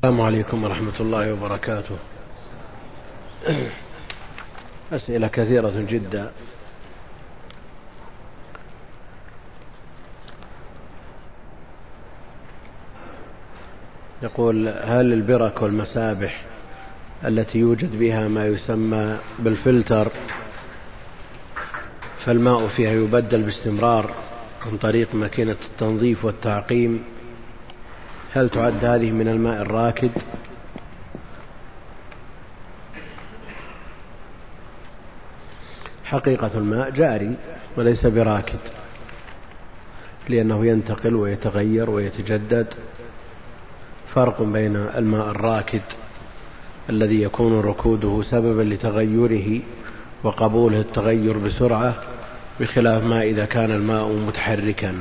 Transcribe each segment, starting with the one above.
السلام عليكم ورحمة الله وبركاته. أسئلة كثيرة جدا. يقول هل البرك والمسابح التي يوجد بها ما يسمى بالفلتر فالماء فيها يبدل باستمرار عن طريق ماكينة التنظيف والتعقيم هل تعد هذه من الماء الراكد؟ حقيقة الماء جاري وليس براكد لأنه ينتقل ويتغير ويتجدد. فرق بين الماء الراكد الذي يكون ركوده سببا لتغيره وقبوله التغير بسرعة بخلاف ما إذا كان الماء متحركا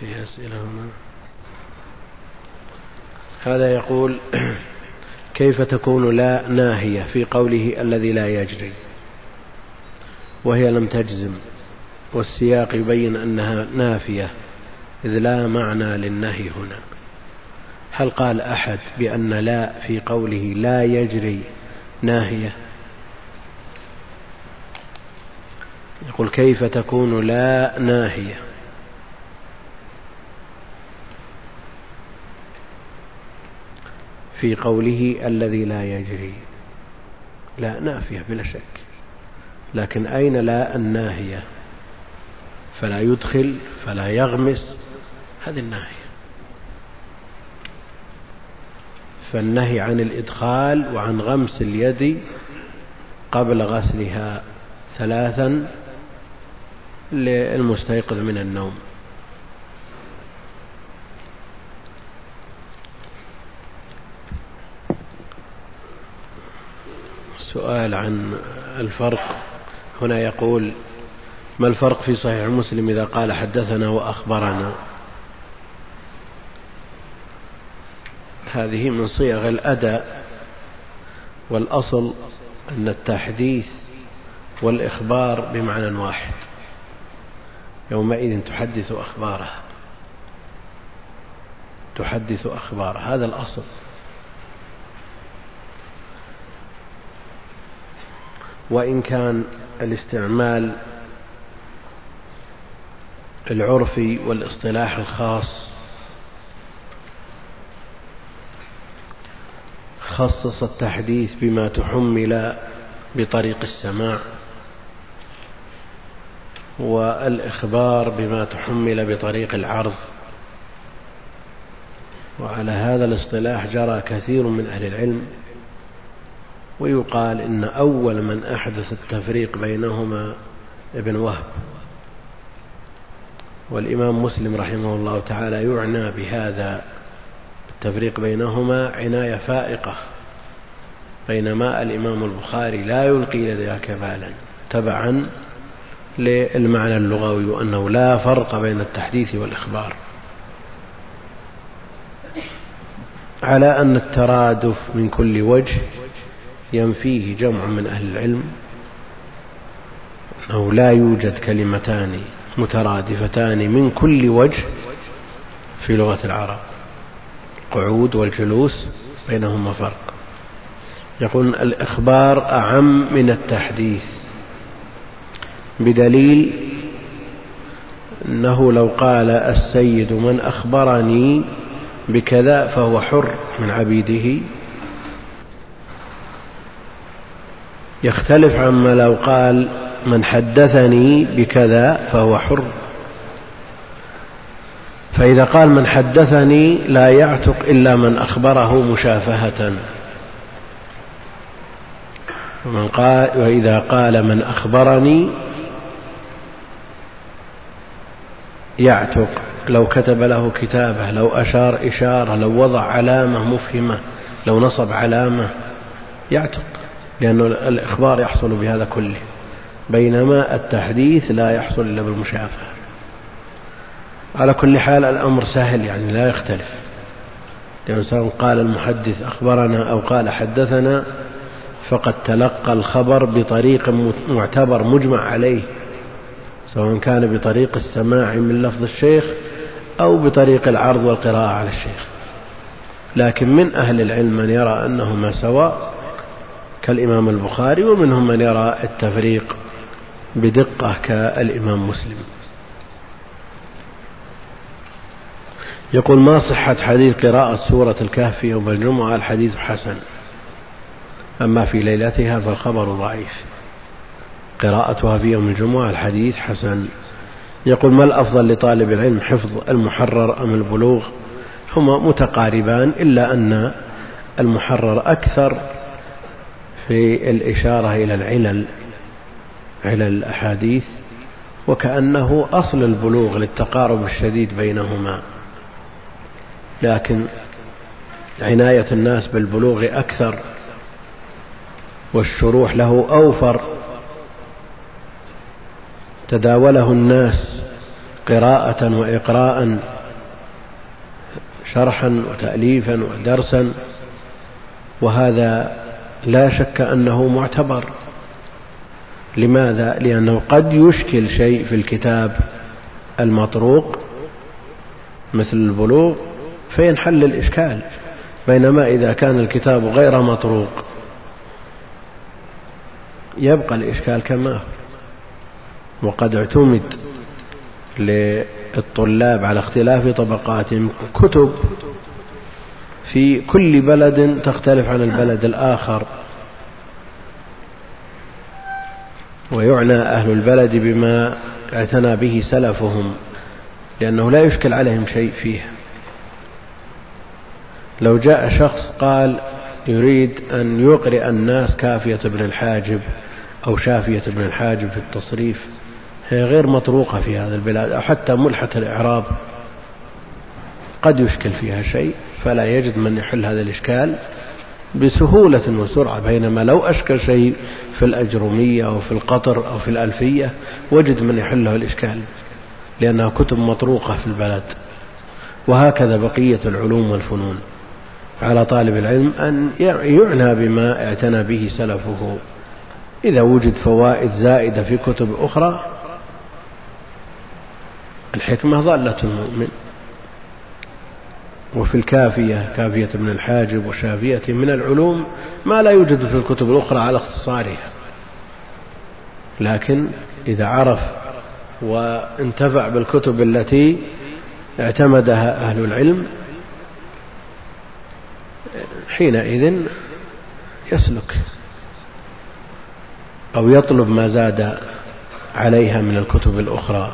في أسئلة هنا هذا يقول كيف تكون لا ناهية في قوله الذي لا يجري؟ وهي لم تجزم والسياق يبين أنها نافية إذ لا معنى للنهي هنا. هل قال أحد بأن لا في قوله لا يجري ناهية؟ يقول كيف تكون لا ناهية؟ في قوله الذي لا يجري. لا نافية بلا شك. لكن أين لا الناهية؟ فلا يدخل فلا يغمس. هذه الناهية. فالنهي عن الإدخال وعن غمس اليد قبل غسلها ثلاثا للمستيقظ من النوم. سؤال عن الفرق. هنا يقول ما الفرق في صحيح مسلم إذا قال حدثنا وأخبرنا؟ هذه من صيغ الأداء والأصل أن التحديث والإخبار بمعنى واحد. يومئذ تحدث أخبارها. تحدث أخبارها. هذا الأصل. وإن كان الاستعمال العرفي والاصطلاح الخاص خصص التحديث بما تحمل بطريق السماع والإخبار بما تحمل بطريق العرض. وعلى هذا الاصطلاح جرى كثير من أهل العلم ويقال إن أول من أحدث التفريق بينهما ابن وهب. والإمام مسلم رحمه الله تعالى يعنى بهذا التفريق بينهما عناية فائقة بينما الإمام البخاري لا يلقي لذلك بالا تبعا للمعنى اللغوي وأنه لا فرق بين التحديث والإخبار. على أن الترادف من كل وجه ينفيه جمع من أهل العلم أنه لا يوجد كلمتان مترادفتان من كل وجه في لغة العرب. القعود والجلوس بينهما فرق. يقول الإخبار أعم من التحديث بدليل أنه لو قال السيد من أخبرني بكذا فهو حر من عبيده يختلف عما لو قال من حدثني بكذا فهو حر. فإذا قال من حدثني لا يعتق إلا من أخبره مشافهة. ومن قال وإذا قال من أخبرني يعتق. لو كتب له كتابة لو أشار إشارة لو وضع علامة مفهمة لو نصب علامة يعتق. لأن الإخبار يحصل بهذا كله بينما التحديث لا يحصل إلا بالمشافهة. على كل حال الأمر سهل يعني لا يختلف. لأن سواء قال المحدث أخبرنا أو قال حدثنا فقد تلقى الخبر بطريق معتبر مجمع عليه سواء كان بطريق السماع من لفظ الشيخ أو بطريق العرض والقراءة على الشيخ. لكن من أهل العلم من يرى أنهما سواء كالإمام البخاري ومنهم من يرى التفريق بدقة كالإمام مسلم. يقول ما صحة حديث قراءة سورة الكهف يوم الجمعة؟ الحديث حسن. أما في ليلتها فالخبر ضعيف. قراءتها في يوم الجمعة؟ الحديث حسن. يقول ما الأفضل لطالب العلم حفظ المحرر أم البلوغ؟ هما متقاربان إلا أن المحرر أكثر في الإشارة إلى العلل علل الأحاديث وكأنه أصل البلوغ للتقارب الشديد بينهما. لكن عناية الناس بالبلوغ أكثر والشروح له أوفر تداوله الناس قراءة وإقراء شرحا وتأليفا ودرسا وهذا لا شك أنه معتبر لماذا؟ لأنه قد يشكل شيء في الكتاب المطروق مثل البلوغ فينحل الإشكال بينما إذا كان الكتاب غير مطروق يبقى الإشكال كما هو وقد اعتمد للطلاب على اختلاف طبقاتهم كتب في كل بلد تختلف عن البلد الآخر. ويعنى أهل البلد بما اعتنى به سلفهم لأنه لا يشكل عليهم شيء فيه. لو جاء شخص قال يريد أن يقرئ الناس كافية ابن الحاجب أو شافية ابن الحاجب في التصريف هي غير مطروقة في هذا البلاد أو حتى ملحة الإعراب قد يشكل فيها شيء. فلا يجد من يحل هذا الإشكال بسهولة وسرعة بينما لو أشكل شيء في الأجرمية أو في القطر أو في الألفية وجد من يحله الإشكال لأنها كتب مطروقة في البلد. وهكذا بقية العلوم والفنون. على طالب العلم أن يعنى بما اعتنى به سلفه. إذا وجد فوائد زائدة في كتب أخرى الحكمة ضالة المؤمن وفي الكافية كافية ابن الحاجب وشافية من العلوم ما لا يوجد في الكتب الأخرى على اختصارها. لكن إذا عرف وانتفع بالكتب التي اعتمدها أهل العلم حينئذ يسلك أو يطلب ما زاد عليها من الكتب الأخرى.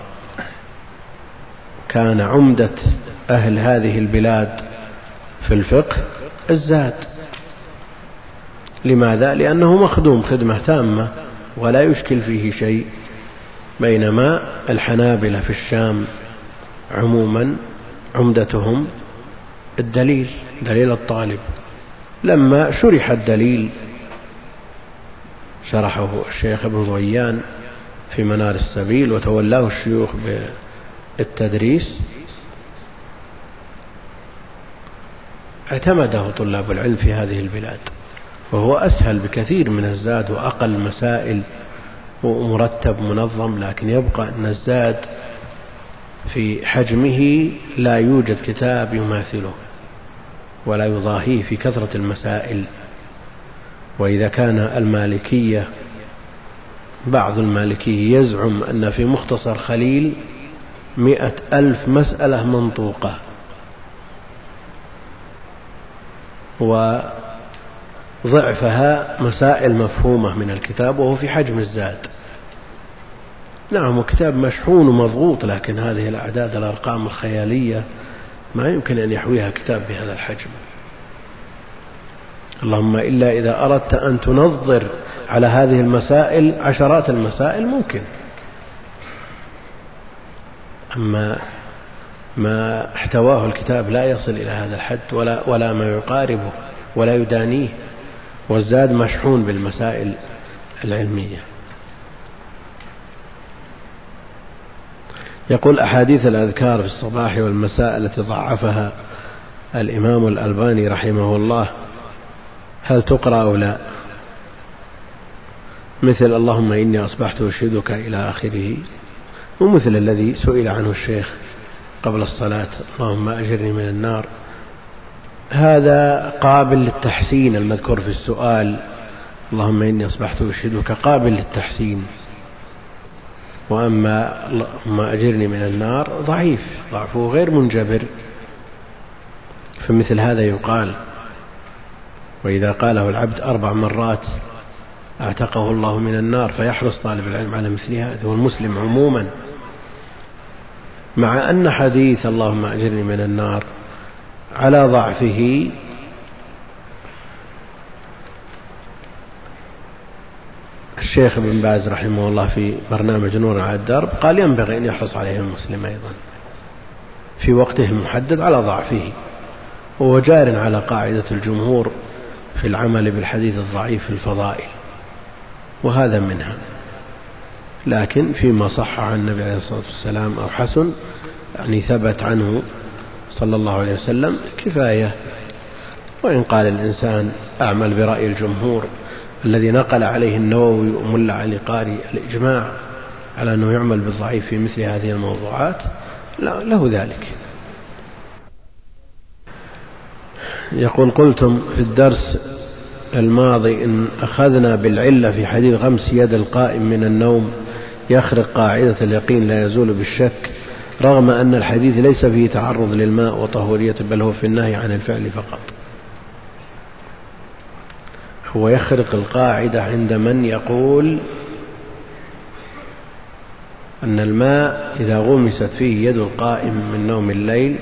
كان عمدة أهل هذه البلاد في الفقه الزاد لماذا؟ لأنه مخدوم خدمة تامة ولا يشكل فيه شيء بينما الحنابلة في الشام عموما عمدتهم الدليل دليل الطالب لما شرح الدليل شرحه الشيخ ابن ضويان في منار السبيل وتولاه الشيوخ بالتدريس اعتمده طلاب العلم في هذه البلاد وهو أسهل بكثير من الزاد وأقل مسائل ومرتب منظم لكن يبقى أن الزاد في حجمه لا يوجد كتاب يماثله ولا يضاهيه في كثرة المسائل. وإذا كان المالكية بعض المالكية يزعم أن في مختصر خليل مئة ألف مسألة منطوقة. وضعفها مسائل مفهومة من الكتاب وهو في حجم الزاد نعم وكتاب مشحون ومضغوط لكن هذه الأعداد الأرقام الخيالية ما يمكن أن يحويها كتاب بهذا الحجم. اللهم إلا إذا أردت أن تنظر على هذه المسائل عشرات المسائل ممكن. أما ما احتواه الكتاب لا يصل إلى هذا الحد ولا, ولا ما يقاربه ولا يدانيه والزاد مشحون بالمسائل العلمية. يقول أحاديث الأذكار في الصباح والمساء التي ضعفها الإمام الألباني رحمه الله هل تقرأ أو لا؟ مثل اللهم إني أصبحت أشهدك إلى آخره. ومثل الذي سئل عنه الشيخ قبل الصلاة اللهم أجرني من النار. هذا قابل للتحسين المذكور في السؤال اللهم إني أصبحت أشهدك قابل للتحسين. وأما اللهم أجرني من النار ضعيف ضعفه غير منجبر. فمثل هذا يقال وإذا قاله العبد أربع مرات أعتقه الله من النار فيحرص طالب العلم على مثل هذا والمسلم عموما. مع أن حديث اللهم أجرني من النار على ضعفه الشيخ ابن باز رحمه الله في برنامج نور على الدرب قال ينبغي أن يحرص عليه المسلم أيضا في وقته المحدد على ضعفه وهو جار على قاعدة الجمهور في العمل بالحديث الضعيف في الفضائل. وهذا منها. لكن فيما صح عن النبي عليه الصلاة والسلام أو حسن يعني ثبت عنه صلى الله عليه وسلم كفاية. وإن قال الإنسان أعمل برأي الجمهور الذي نقل عليه النووي وملا علي قاري الإجماع على أنه يعمل بالضعيف في مثل هذه الموضوعات له ذلك. يقول قلتم في الدرس الماضي إن أخذنا بالعلة في حديث غمس يد القائم من النوم يخرق قاعدة اليقين لا يزول بالشك رغم أن الحديث ليس فيه تعرض للماء وطهورية بل هو في النهي عن الفعل فقط. هو يخرق القاعدة عند من يقول أن الماء إذا غمست فيه يد القائم من نوم الليل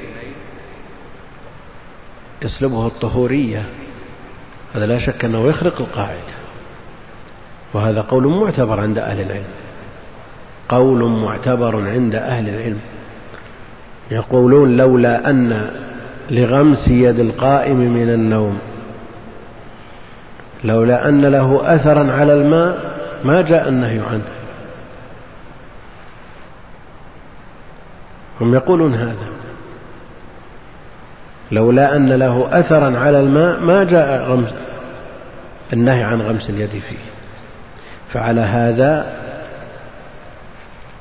يسلبه الطهورية. هذا لا شك أنه يخرق القاعدة. وهذا قول معتبر عند أهل العلم. قول معتبر عند أهل العلم. يقولون لولا أن لغمس يد القائم من النوم لولا أن له أثرا على الماء ما جاء النهي عنه. هم يقولون هذا. لولا أن له أثرا على الماء ما جاء غمس النهي عن غمس اليد فيه. فعلى هذا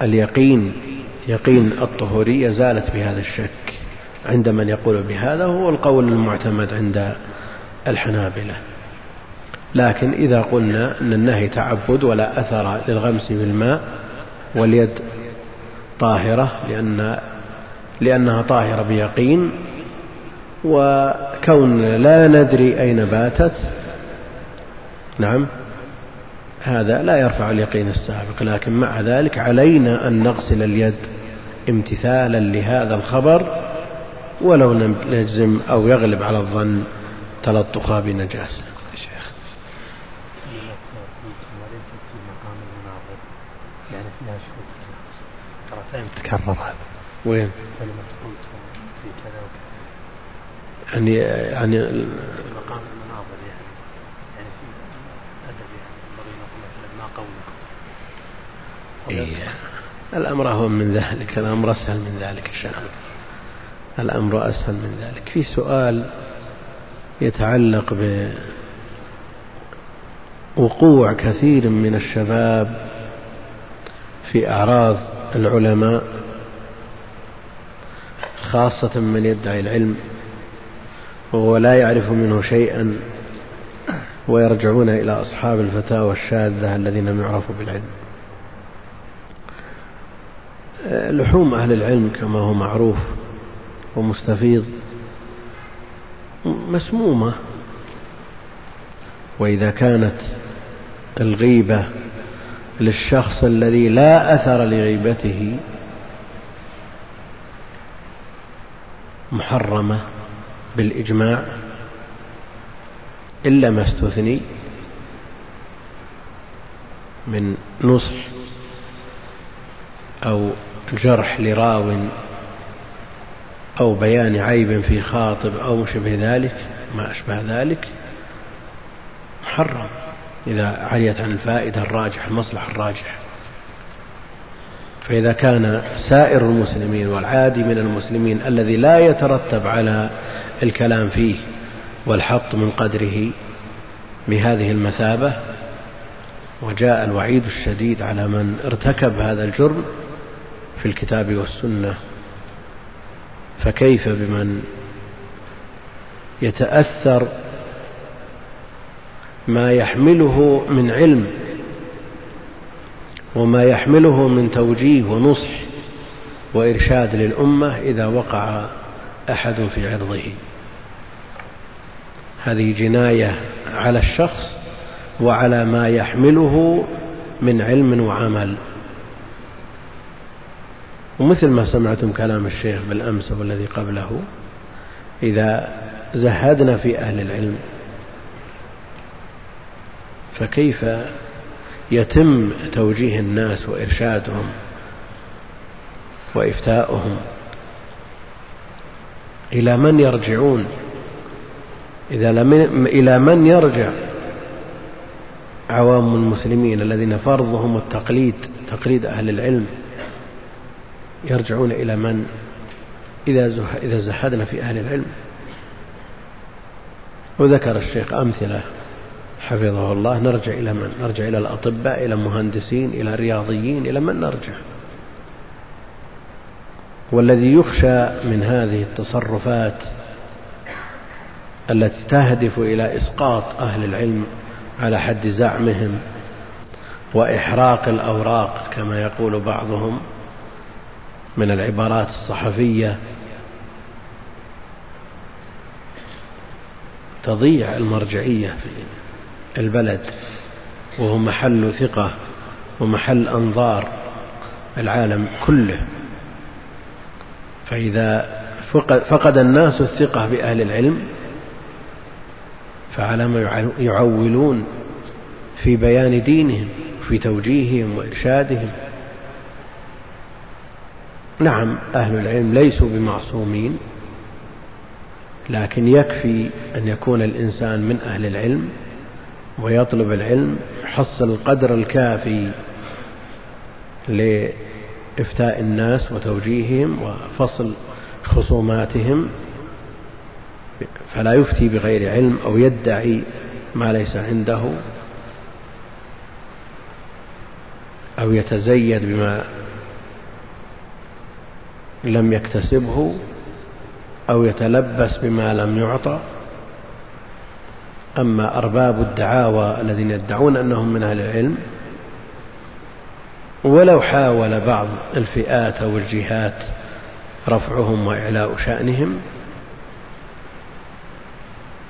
اليقين يقين الطهورية زالت بهذا الشك. عند من يقول بهذا هو القول المعتمد عند الحنابلة. لكن إذا قلنا أن النهي تعبد ولا أثر للغمس بالماء واليد طاهرة لأن لأنها طاهرة بيقين وكون لا ندري أين باتت. نعم. هذا لا يرفع اليقين السابق لكن مع ذلك علينا أن نغسل اليد امتثالا لهذا الخبر ولو نجزم أو يغلب على الظن تلطخها بنجاسة. شيخ. يعني فيها تكرر هذا. وين؟ كلمة قلت في كذا وكذا يعني يعني المناظر يعني يعني في يعني ما قولك إيه. الأمر هو من ذلك الأمر أسهل من ذلك الشيخ الأمر أسهل من ذلك. في سؤال يتعلق بوقوع كثير من الشباب في أعراض العلماء خاصة من يدعي العلم. وهو لا يعرف منه شيئا. ويرجعون إلى أصحاب الفتاوى الشاذة الذين لم يعرفوا بالعلم. لحوم أهل العلم كما هو معروف ومستفيض مسمومة. وإذا كانت الغيبة للشخص الذي لا أثر لغيبته محرمة بالإجماع إلا ما استثني من نصح أو جرح لراو أو بيان عيب في خاطب أو شبه ذلك ما أشبه ذلك محرم إذا عليت عن الفائدة الراجح المصلحة الراجح فإذا كان سائر المسلمين والعادي من المسلمين الذي لا يترتب على الكلام فيه والحط من قدره بهذه المثابة وجاء الوعيد الشديد على من ارتكب هذا الجرم في الكتاب والسنة. فكيف بمن يتأثر ما يحمله من علم وما يحمله من توجيه ونصح وإرشاد للأمة إذا وقع أحد في عرضه؟ هذه جناية على الشخص وعلى ما يحمله من علم وعمل. ومثل ما سمعتم كلام الشيخ بالأمس والذي قبله إذا زهدنا في أهل العلم فكيف يتم توجيه الناس وإرشادهم وإفتاؤهم إلى من يرجعون؟ إذا لم إلى من يرجع عوام المسلمين الذين فرضهم التقليد تقليد أهل العلم يرجعون إلى من؟ إذا إذا زهدنا في أهل العلم. وذكر الشيخ أمثلة حفظه الله نرجع إلى من؟ نرجع إلى الأطباء إلى المهندسين إلى الرياضيين إلى من نرجع؟ والذي يخشى من هذه التصرفات التي تهدف إلى إسقاط أهل العلم على حد زعمهم وإحراق الأوراق كما يقول بعضهم من العبارات الصحفية. تضيع المرجعية في البلد وهو محل ثقة ومحل أنظار العالم كله. فإذا فقد الناس الثقة بأهل العلم فعلى ما يعولون في بيان دينهم في توجيههم وإرشادهم. نعم أهل العلم ليسوا بمعصومين لكن يكفي أن يكون الإنسان من أهل العلم ويطلب العلم يحصل القدر الكافي لإفتاء الناس وتوجيههم وفصل خصوماتهم. فلا يفتي بغير علم أو يدعي ما ليس عنده أو يتزيد بما لم يكتسبه أو يتلبس بما لم يعطى. أما أرباب الدعاوى الذين يدعون أنهم من أهل العلم ولو حاول بعض الفئات أو الجهات رفعهم وإعلاء شأنهم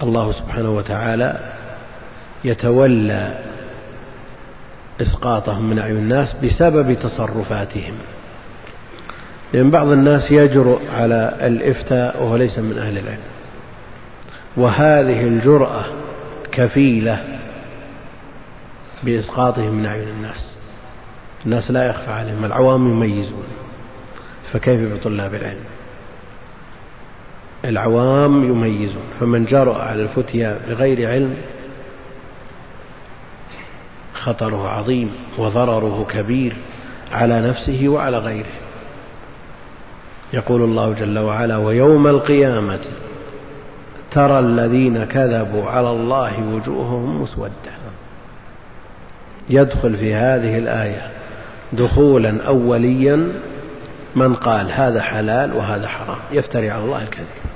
الله سبحانه وتعالى يتولى إسقاطهم من أعين الناس بسبب تصرفاتهم. لأن بعض الناس يجرؤ على الإفتاء وهو ليس من أهل العلم. وهذه الجرأة كفيلة بإسقاطهم من أعين الناس. الناس لا يخفى عليهم العوام يميزون. فكيف بطلاب العلم العوام يميزون فمن جرأ على الفتيا بغير علم خطره عظيم وضرره كبير على نفسه وعلى غيره. يقول الله جل وعلا ويوم القيامة ترى الذين كذبوا على الله وجوههم مسودة. يدخل في هذه الآية دخولا أوليا من قال هذا حلال وهذا حرام يفتري على الله الكذب.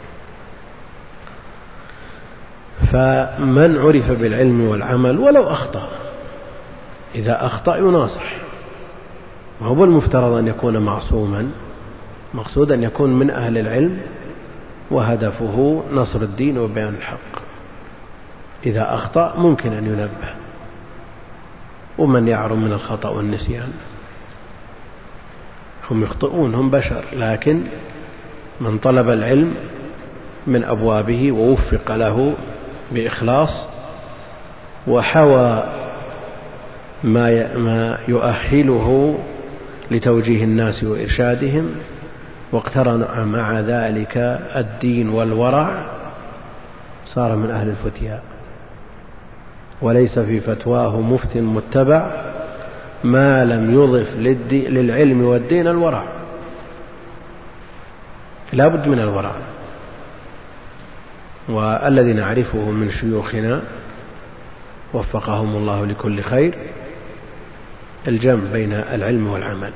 فمن عرف بالعلم والعمل ولو أخطأ إذا أخطأ يناصح. وهو المفترض أن يكون معصوما؟ مقصود أن يكون من أهل العلم وهدفه نصر الدين وبيان الحق. إذا أخطأ ممكن أن ينبه. ومن يعرم من الخطأ والنسيان؟ هم يخطئون هم بشر. لكن من طلب العلم من أبوابه ووفق له بإخلاص وحوى ما يؤهله لتوجيه الناس وإرشادهم واقترن مع ذلك الدين والورع صار من أهل الفتيا. وليس في فتواه مفت متبع ما لم يضف للعلم والدين الورع. لا بد من الورع. والذي نعرفه من شيوخنا وفقهم الله لكل خير الجمع بين العلم والعمل.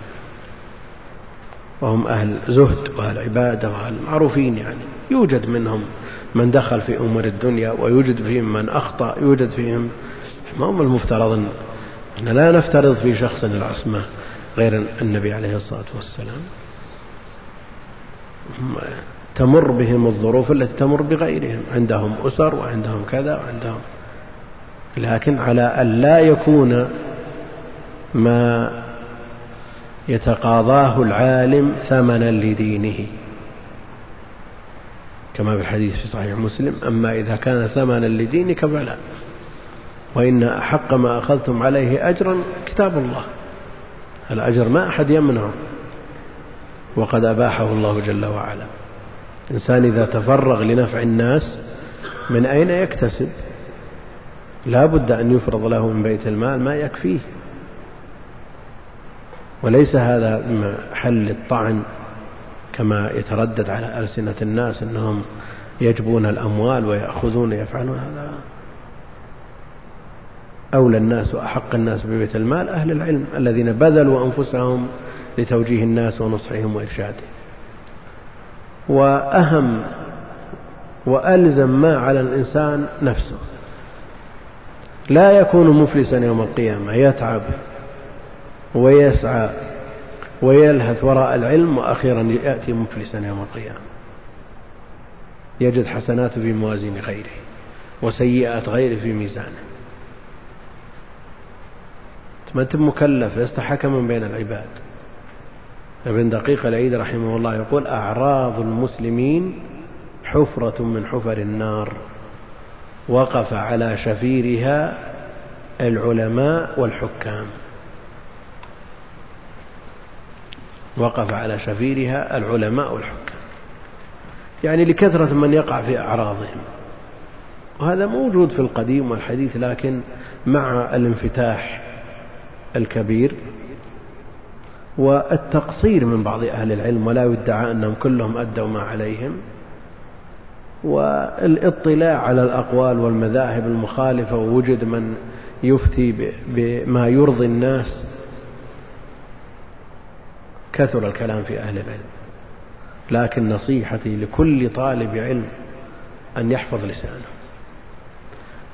وهم أهل زهد وأهل عبادة وأهل معروفين يعني. يوجد منهم من دخل في أمور الدنيا ويوجد فيهم من أخطأ يوجد فيهم ما هم المفترض. أن لا نفترض في شخص العصمة غير النبي عليه الصلاة والسلام. تمر بهم الظروف التي تمر بغيرهم عندهم أسر وعندهم كذا وعندهم. لكن على أن لا يكون ما يتقاضاه العالم ثمنا لدينه. كما في الحديث في صحيح مسلم أما إذا كان ثمنا لدينك فلا. وإن أحق ما أخذتم عليه أجرا كتاب الله. الأجر ما أحد يمنعه. وقد أباحه الله جل وعلا. الإنسان إذا تفرغ لنفع الناس من أين يكتسب؟ لا بد أن يفرض له من بيت المال ما يكفيه. وليس هذا محل الطعن كما يتردد على ألسنة الناس أنهم يجبون الأموال ويأخذون يفعلون هذا. أولى الناس وأحق الناس ببيت المال أهل العلم الذين بذلوا أنفسهم لتوجيه الناس ونصحهم وإرشادهم. وأهم وألزم ما على الإنسان نفسه. لا يكون مفلسا يوم القيامة يتعب ويسعى ويلهث وراء العلم وأخيرا يأتي مفلسا يوم القيامة. يجد حسنات في موازين غيره وسيئات غيره في ميزانه. ما أنت مكلف لست حكما بين العباد. ابن دقيق العيد رحمه الله يقول أعراض المسلمين حفرة من حفر النار وقف على شفيرها العلماء والحكام. وقف على شفيرها العلماء والحكام. يعني لكثرة من يقع في أعراضهم. وهذا موجود في القديم والحديث لكن مع الانفتاح الكبير والتقصير من بعض أهل العلم ولا يدعى أنهم كلهم أدوا ما عليهم والإطلاع على الأقوال والمذاهب المخالفة ووجد من يفتي بما يرضي الناس كثر الكلام في أهل العلم. لكن نصيحتي لكل طالب علم أن يحفظ لسانه.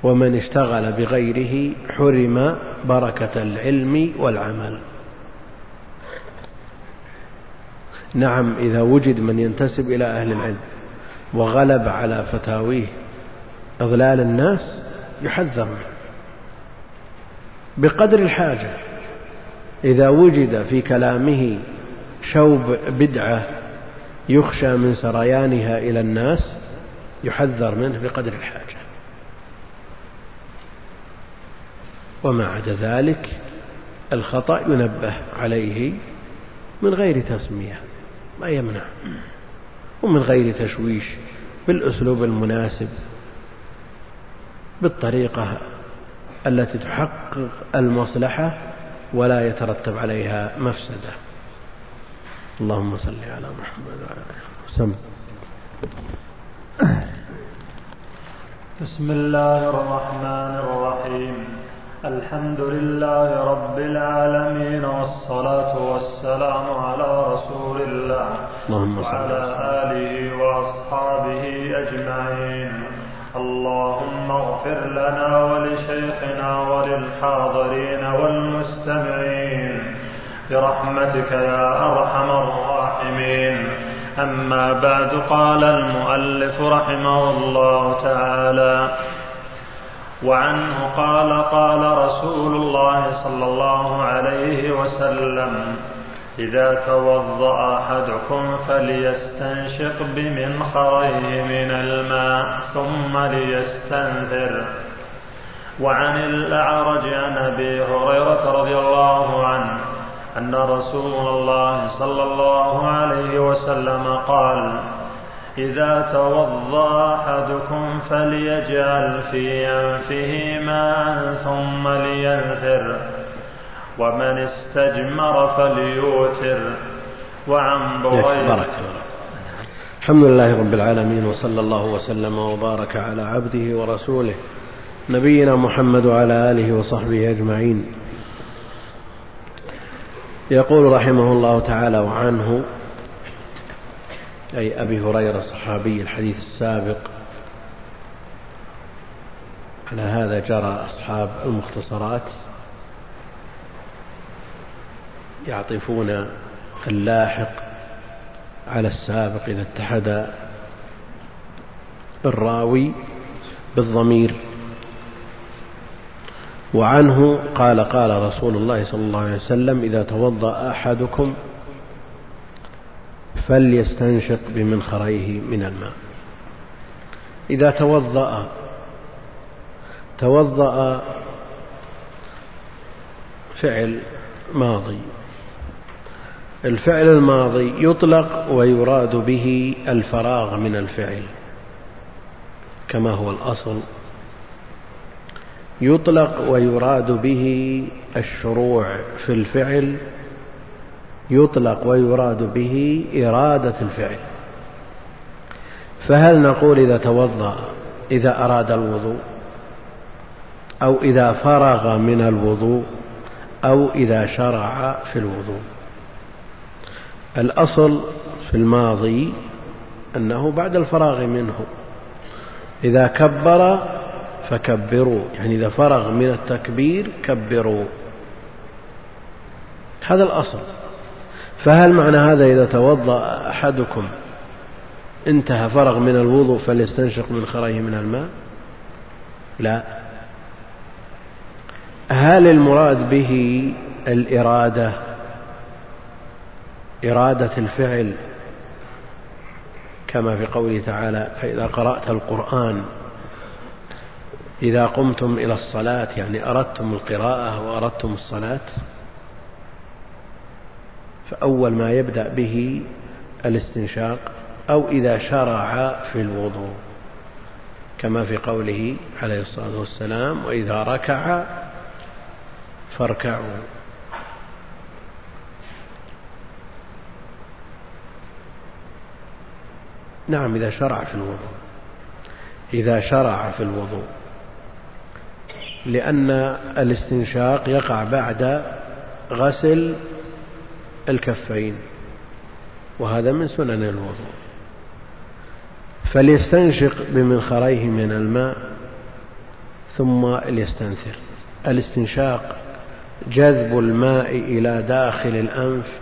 ومن اشتغل بغيره حرم بركة العلم والعمل. نعم إذا وجد من ينتسب إلى أهل العلم وغلب على فتاويه إضلال الناس يحذر منه. بقدر الحاجة إذا وجد في كلامه شوب بدعة يخشى من سريانها إلى الناس يحذر منه بقدر الحاجة. وما عدا ذلك الخطأ ينبه عليه من غير تسمية. ما يمنع. ومن غير تشويش بالأسلوب المناسب بالطريقة التي تحقق المصلحة ولا يترتب عليها مفسدة. اللهم صل على محمد وعلى آله وسلم. بسم الله الرحمن الرحيم. الحمد لله رب العالمين والصلاة والسلام على رسول الله وعلى آله وأصحابه أجمعين. اللهم اغفر لنا ولشيخنا وللحاضرين والمستمعين. برحمتك يا أرحم الراحمين. أما بعد قال المؤلف رحمه الله تعالى وعنه قال قال رسول الله صلى الله عليه وسلم إذا توضأ أحدكم فليستنشق بمنخريه من الماء ثم ليستنثر وعن الأعرج عن أبي هريرة رضي الله عنه أن رسول الله صلى الله عليه وسلم قال إذا توضأ أحدكم فليجعل في أنفه ماء ثم لينثر ومن استجمر فليوتر. وعن بريدة الحمد لله رب العالمين وصلى الله وسلم وبارك على عبده ورسوله نبينا محمد وعلى آله وصحبه أجمعين. يقول رحمه الله تعالى وعنه أي أبي هريرة صحابي الحديث السابق. على هذا جرى أصحاب المختصرات يعطفون اللاحق على السابق إذا اتحد الراوي بالضمير. وعنه قال قال رسول الله صلى الله عليه وسلم إذا توضأ أحدكم فليستنشق بمنخريه من الماء. إذا توضأ توضأ فعل ماضي. الفعل الماضي يطلق ويراد به الفراغ من الفعل كما هو الأصل. يطلق ويراد به الشروع في الفعل يطلق ويراد به إرادة الفعل. فهل نقول إذا توضأ إذا أراد الوضوء أو إذا فرغ من الوضوء أو إذا شرع في الوضوء؟ الأصل في الماضي أنه بعد الفراغ منه. إذا كبر فكبروا يعني إذا فرغ من التكبير كبروا. هذا الأصل. فهل معنى هذا إذا توضأ أحدكم انتهى فرغ من الوضوء فليستنشق من خريه من الماء؟ لا. هل المراد به الإرادة؟ إرادة الفعل كما في قوله تعالى فإذا قرأت القرآن إذا قمتم إلى الصلاة يعني أردتم القراءة وأردتم الصلاة؟ فأول ما يبدأ به الاستنشاق أو إذا شرع في الوضوء كما في قوله عليه الصلاة والسلام وإذا ركع فاركعوا. نعم إذا شرع في الوضوء إذا شرع في الوضوء لأن الاستنشاق يقع بعد غسل الكفين وهذا من سنن الوضوء. فليستنشق بمنخريه من الماء ثم ليستنثر. الاستنشاق جذب الماء إلى داخل الأنف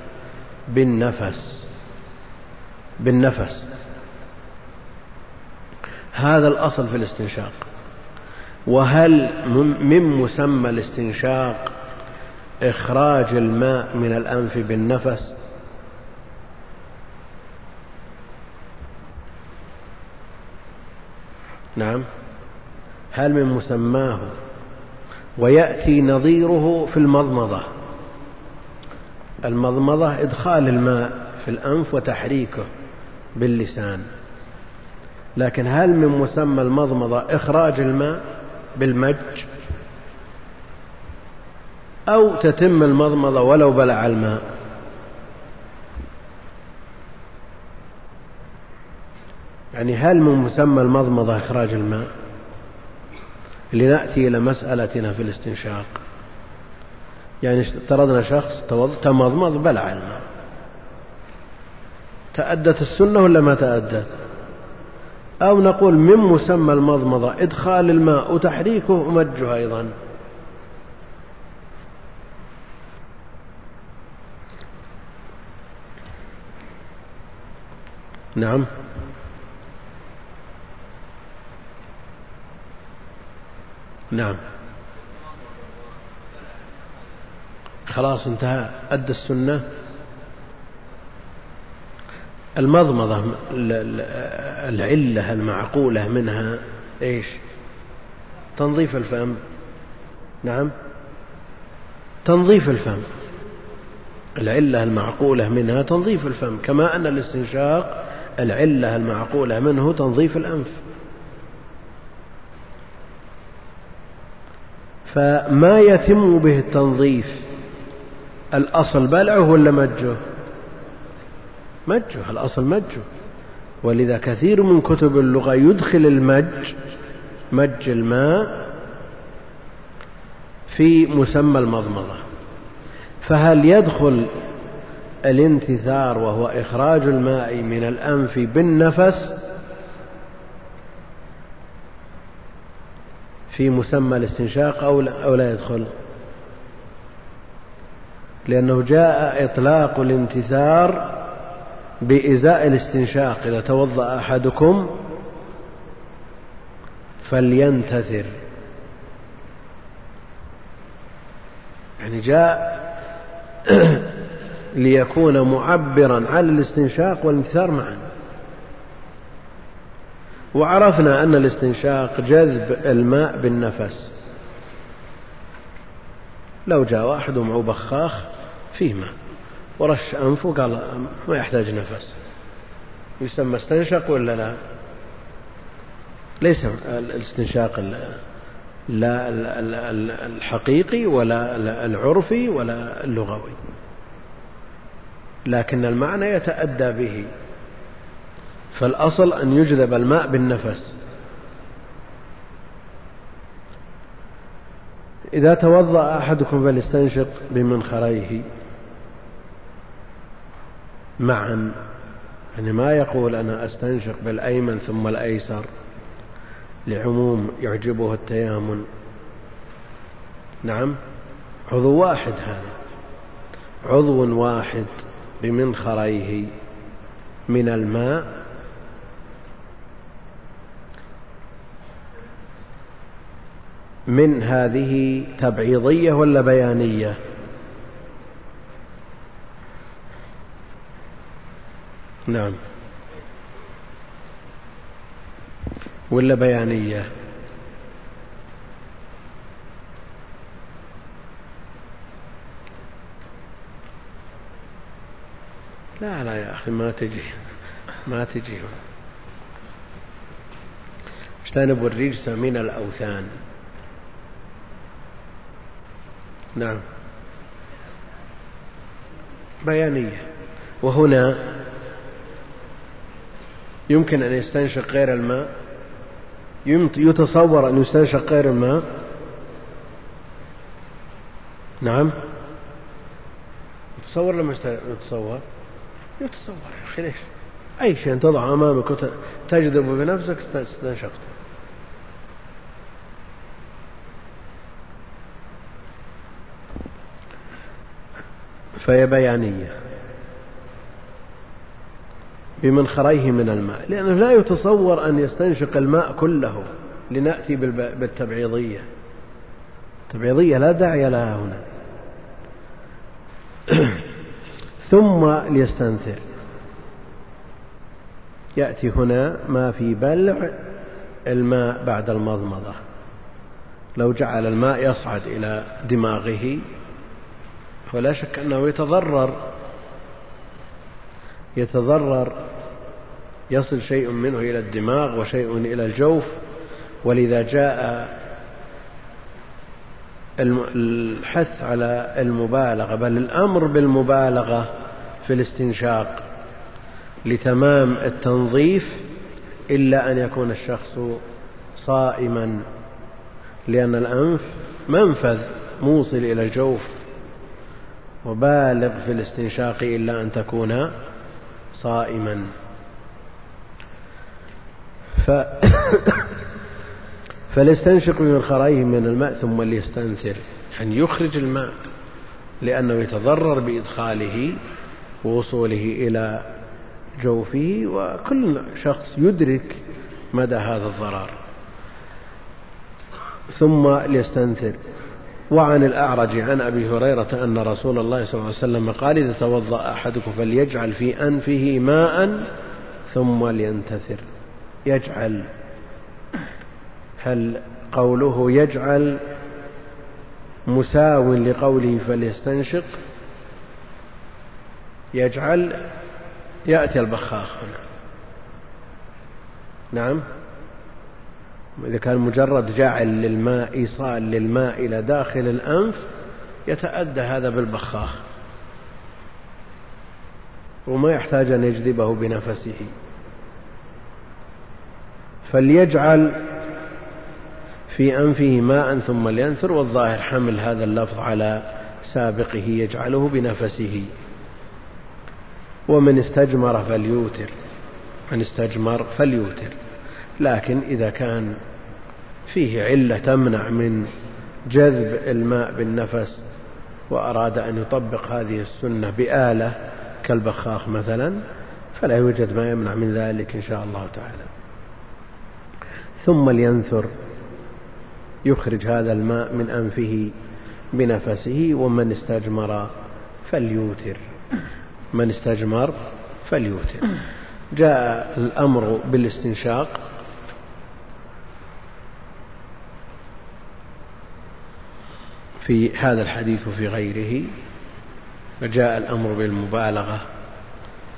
بالنفس بالنفس. هذا الأصل في الاستنشاق. وهل من مسمى الاستنشاق إخراج الماء من الأنف بالنفس. نعم. هل من مسماه ويأتي نظيره في المضمضة. المضمضة إدخال الماء في الأنف وتحريكه باللسان. لكن هل من مسمى المضمضة إخراج الماء بالمج؟ أو تتم المضمضة ولو بلع الماء. يعني هل من مسمى المضمضة إخراج الماء؟ لنأتي إلى مسألتنا في الاستنشاق. يعني افترضنا شخص تمضمض بلع الماء. تأدت السنة ولا ما تأدت؟ أو نقول من مسمى المضمضة إدخال الماء وتحريكه ومجه أيضا؟ نعم. نعم. خلاص انتهى. أدى السنة. المضمضة العلة المعقولة منها إيش؟ تنظيف الفم. نعم. تنظيف الفم. العلة المعقولة منها تنظيف الفم كما أن الاستنشاق العلة المعقولة منه تنظيف الأنف. فما يتم به التنظيف الأصل بلعه ولا مجه؟ مجه الأصل مجه. ولذا كثير من كتب اللغة يدخل المج مج الماء في مسمى المضمضة. فهل يدخل الانتثار وهو إخراج الماء من الأنف بالنفس في مسمى الاستنشاق أو لا, أو لا يدخل. لأنه جاء إطلاق الانتثار بإزاء الاستنشاق. إذا توضأ أحدكم فلينتثر. يعني جاء ليكون معبرا على الاستنشاق والانتثار معا. وعرفنا أن الاستنشاق جذب الماء بالنفس. لو جاء واحد معه بخاخ فيه ماء ورش أنفه قال ما يحتاج نفس. يسمى استنشق ولا لا؟ ليس الاستنشاق لا الحقيقي ولا العرفي ولا اللغوي. لكن المعنى يتأدى به. فالأصل أن يجذب الماء بالنفس. إذا توضأ أحدكم فليستنشق بمنخريه. معا. يعني ما يقول أنا أستنشق بالأيمن ثم الأيسر. لعموم يعجبه التيامن. نعم. عضو واحد هذا. عضو واحد. بمنخريه من الماء. من هذه تبعيضية ولا بيانية؟ نعم. ولا بيانية؟ لا لا يا أخي ما تجي ما تجي. اجتنبوا الرجس من الأوثان؟ نعم. بيانية. وهنا يمكن أن يستنشق غير الماء. يتصور أن يستنشق غير الماء. نعم. يتصور لما يتصور. يتصور يا أخي. ليش أي شيء تضع أمامك وتجذب بنفسك استنشقته فهي بيانية. بمنخريه من الماء. لأنه لا يتصور أن يستنشق الماء كله لنأتي بالتبعيضية. التبعيضية لا داعي لها هنا. ثم ليستنثر يأتي هنا ما في بلع الماء بعد المضمضة. لو جعل الماء يصعد إلى دماغه ولا شك أنه يتضرر. يتضرر. يصل شيء منه إلى الدماغ وشيء إلى الجوف. ولذا جاء الحث على المبالغة بل الأمر بالمبالغة في الاستنشاق لتمام التنظيف إلا أن يكون الشخص صائما لأن الأنف منفذ موصل إلى الجوف وبالغ في الاستنشاق إلا أن تكون صائما. ف فليستنشق من خرائه من الماء ثم ليستنثر. يعني يخرج الماء لأنه يتضرر بإدخاله ووصوله إلى جوفه وكل شخص يدرك مدى هذا الضرر. ثم ليستنثر. وعن الأعرج عن أبي هريرة أن رسول الله صلى الله عليه وسلم قال إذا توضأ أحدكم فليجعل في أنفه ماء ثم لينتثر. يجعل هل قوله يجعل مساو لقوله فليستنشق؟ يجعل يأتي البخاخ هنا. نعم. إذا كان مجرد جعل للماء إيصال للماء إلى داخل الأنف يتأدى هذا بالبخاخ. وما يحتاج أن يجذبه بنفسه. فليجعل في أنفه ماء ثم لينثر والظاهر حمل هذا اللفظ على سابقه يجعله بنفسه. ومن استجمر فليوتر من استجمر فليوتر. لكن إذا كان فيه علة تمنع من جذب الماء بالنفس وأراد أن يطبق هذه السنة بآلة كالبخاخ مثلا فلا يوجد ما يمنع من ذلك إن شاء الله تعالى. ثم لينثر يخرج هذا الماء من أنفه بنفسه ومن استجمر فليوتر. من استجمر فليوتر. جاء الأمر بالاستنشاق. في هذا الحديث وفي غيره. وجاء الأمر بالمبالغة.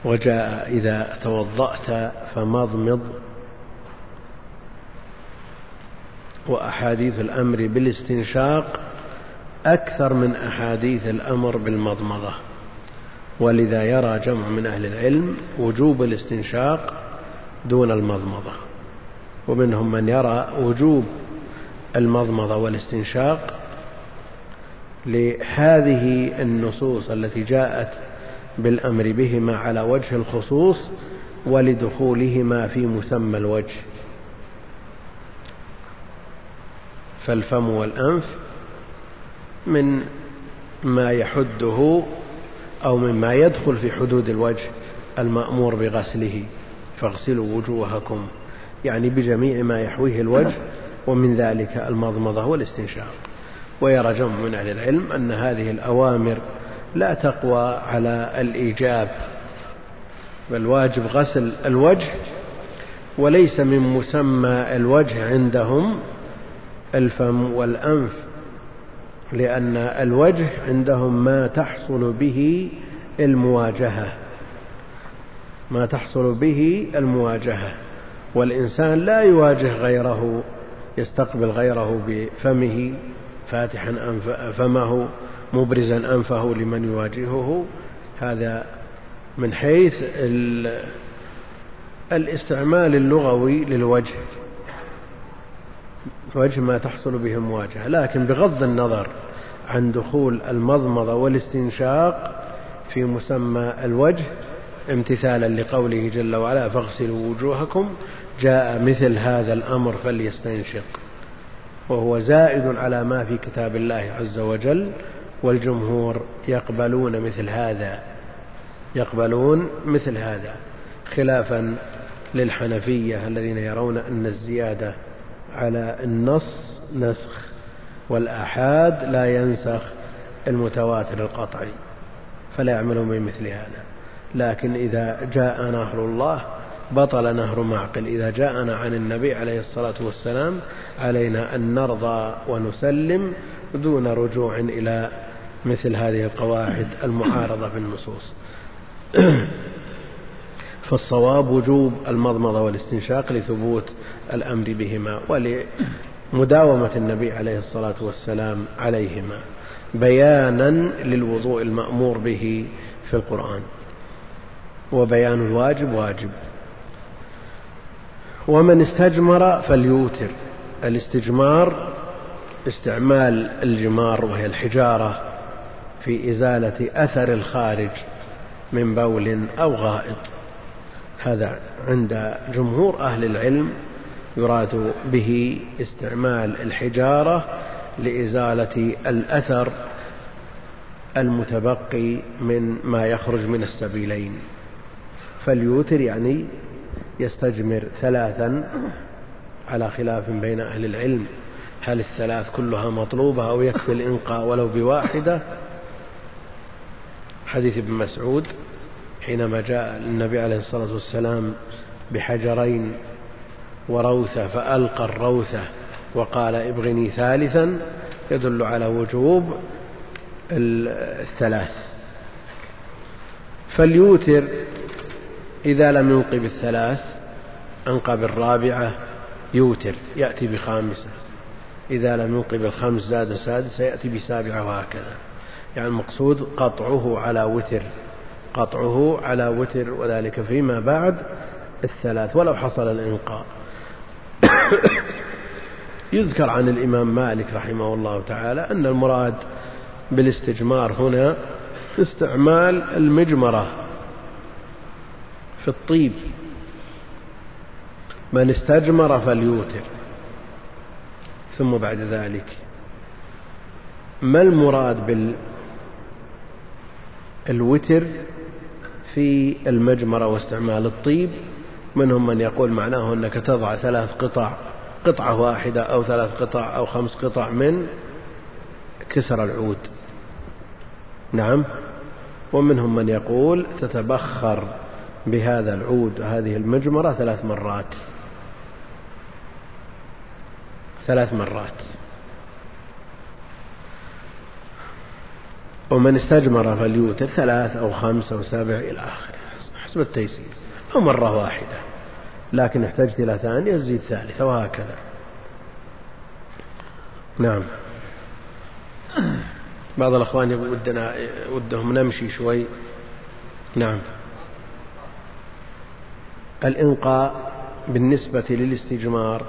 وجاء إذا توضأت فمضمض وأحاديث الأمر بالاستنشاق أكثر من أحاديث الأمر بالمضمضة. ولذا يرى جمع من أهل العلم وجوب الاستنشاق دون المضمضة. ومنهم من يرى وجوب المضمضة والاستنشاق لهذه النصوص التي جاءت بالأمر بهما على وجه الخصوص ولدخولهما في مسمى الوجه. فالفم والأنف من ما يحده أو مما يدخل في حدود الوجه المأمور بغسله. فاغسلوا وجوهكم يعني بجميع ما يحويه الوجه ومن ذلك المضمضة والاستنشاق. ويرى جمع من أهل العلم أن هذه الأوامر لا تقوى على الإيجاب بل واجب غسل الوجه وليس من مسمى الوجه عندهم الفم والأنف لأن الوجه عندهم ما تحصل به المواجهة. ما تحصل به المواجهة. والإنسان لا يواجه غيره يستقبل غيره بفمه فاتحا أنف فمه مبرزا أنفه لمن يواجهه. هذا من حيث الاستعمال اللغوي للوجه. وجه ما تحصل به المواجهة لكن بغض النظر عن دخول المضمضة والاستنشاق في مسمى الوجه امتثالا لقوله جل وعلا فاغسلوا وجوهكم جاء مثل هذا الأمر فليستنشق. وهو زائد على ما في كتاب الله عز وجل والجمهور يقبلون مثل هذا يقبلون مثل هذا خلافا للحنفية الذين يرون أن الزيادة على النص نسخ والآحاد لا ينسخ المتواتر القطعي فلا يعملون بمثل هذا. لكن إذا جاء نهر الله بطل نهر معقل. إذا جاءنا عن النبي عليه الصلاة والسلام علينا أن نرضى ونسلم دون رجوع إلى مثل هذه القواعد المعارضة في النصوص. فالصواب وجوب المضمضة والاستنشاق لثبوت الأمر بهما ولمداومة النبي عليه الصلاة والسلام عليهما بيانا للوضوء المأمور به في القرآن. وبيان الواجب واجب. ومن استجمر فليوتر. الاستجمار استعمال الجمار وهي الحجارة في إزالة أثر الخارج من بول أو غائط. هذا عند جمهور أهل العلم يراد به استعمال الحجارة لإزالة الأثر المتبقي من ما يخرج من السبيلين. فليوتر يعني يستجمر ثلاثا على خلاف بين أهل العلم. هل الثلاث كلها مطلوبة أو يكفي الإنقاء ولو بواحدة؟ حديث ابن مسعود حينما جاء النبي عليه الصلاة والسلام بحجرين وروثة فألقى الروثة وقال ابغني ثالثا. يدل على وجوب الثلاث. فليوتر إذا لم ينق بالثلاث أنقى بالرابعة يوتر يأتي بخامسة. إذا لم ينق بالخمس زاد سادسة يأتي بسابعة وهكذا. يعني المقصود قطعه على وتر. قطعه على وتر وذلك فيما بعد الثلاث ولو حصل الإنقاء. يذكر عن الإمام مالك رحمه الله تعالى أن المراد بالاستجمار هنا استعمال المجمرة في الطيب. من استجمر فليوتر ثم بعد ذلك. ما المراد بالوتر؟ في المجمرة واستعمال الطيب منهم من يقول معناه أنك تضع ثلاث قطع قطعة واحدة أو ثلاث قطع أو خمس قطع من كسر العود. نعم. ومنهم من يقول تتبخر بهذا العود هذه المجمرة ثلاث مرات. ثلاث مرات. ومن استجمر فليوتر ثلاث أو خمس أو سبع إلى آخره حسب التيسير. أو مرة واحدة. لكن احتجت إلى ثانية تزيد ثالثة وهكذا. نعم. بعض الأخوان ودنا ودهم نمشي شوي. نعم. الإنقاء بالنسبة للاستجمار.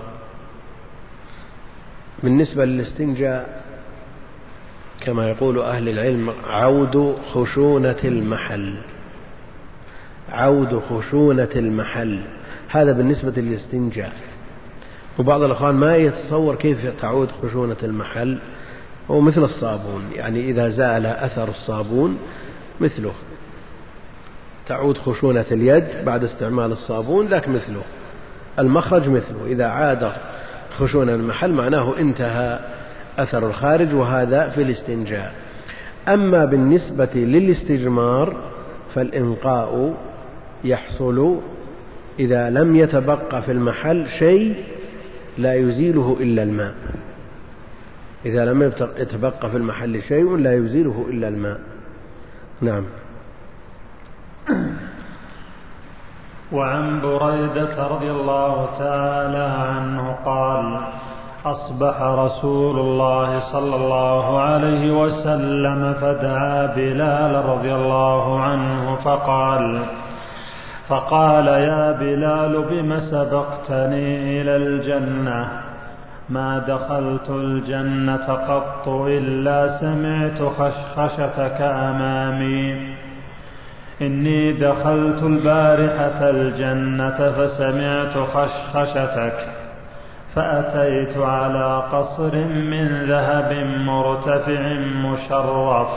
بالنسبة للاستنجاء كما يقول أهل العلم عود خشونة المحل. عود خشونة المحل. هذا بالنسبة للاستنجاء. وبعض الأخوان ما يتصور كيف تعود خشونة المحل. هو مثل الصابون يعني إذا زال أثر الصابون مثله. تعود خشونة اليد بعد استعمال الصابون ذاك مثله. المخرج مثله. إذا عاد خشونة المحل معناه انتهى. أثر الخارج وهذا في الاستنجاء. أما بالنسبة للاستجمار فالإنقاء يحصل إذا لم يتبقى في المحل شيء لا يزيله إلا الماء. إذا لم يتبقى في المحل شيء لا يزيله إلا الماء. نعم. وعن بريدة رضي الله تعالى عنه قال أصبح رسول الله صلى الله عليه وسلم فدعا بلال رضي الله عنه فقال فقال يا بلال بم سبقتني إلى الجنة؟ ما دخلت الجنة قط إلا سمعت خشخشتك أمامي. إني دخلت البارحة الجنة فسمعت خشخشتك. فأتيت على قصر من ذهب مرتفع مشرف.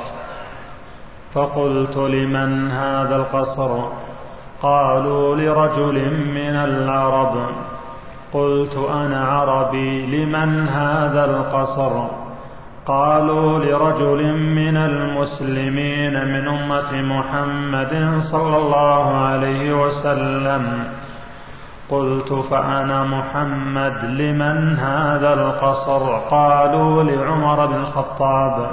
فقلت لمن هذا القصر؟ قالوا لرجل من العرب. قلت أنا عربي لمن هذا القصر؟ قالوا لرجل من المسلمين من أمة محمد صلى الله عليه وسلم. قلت فأنا محمد لمن هذا القصر؟ قالوا لعمر بن الخطاب.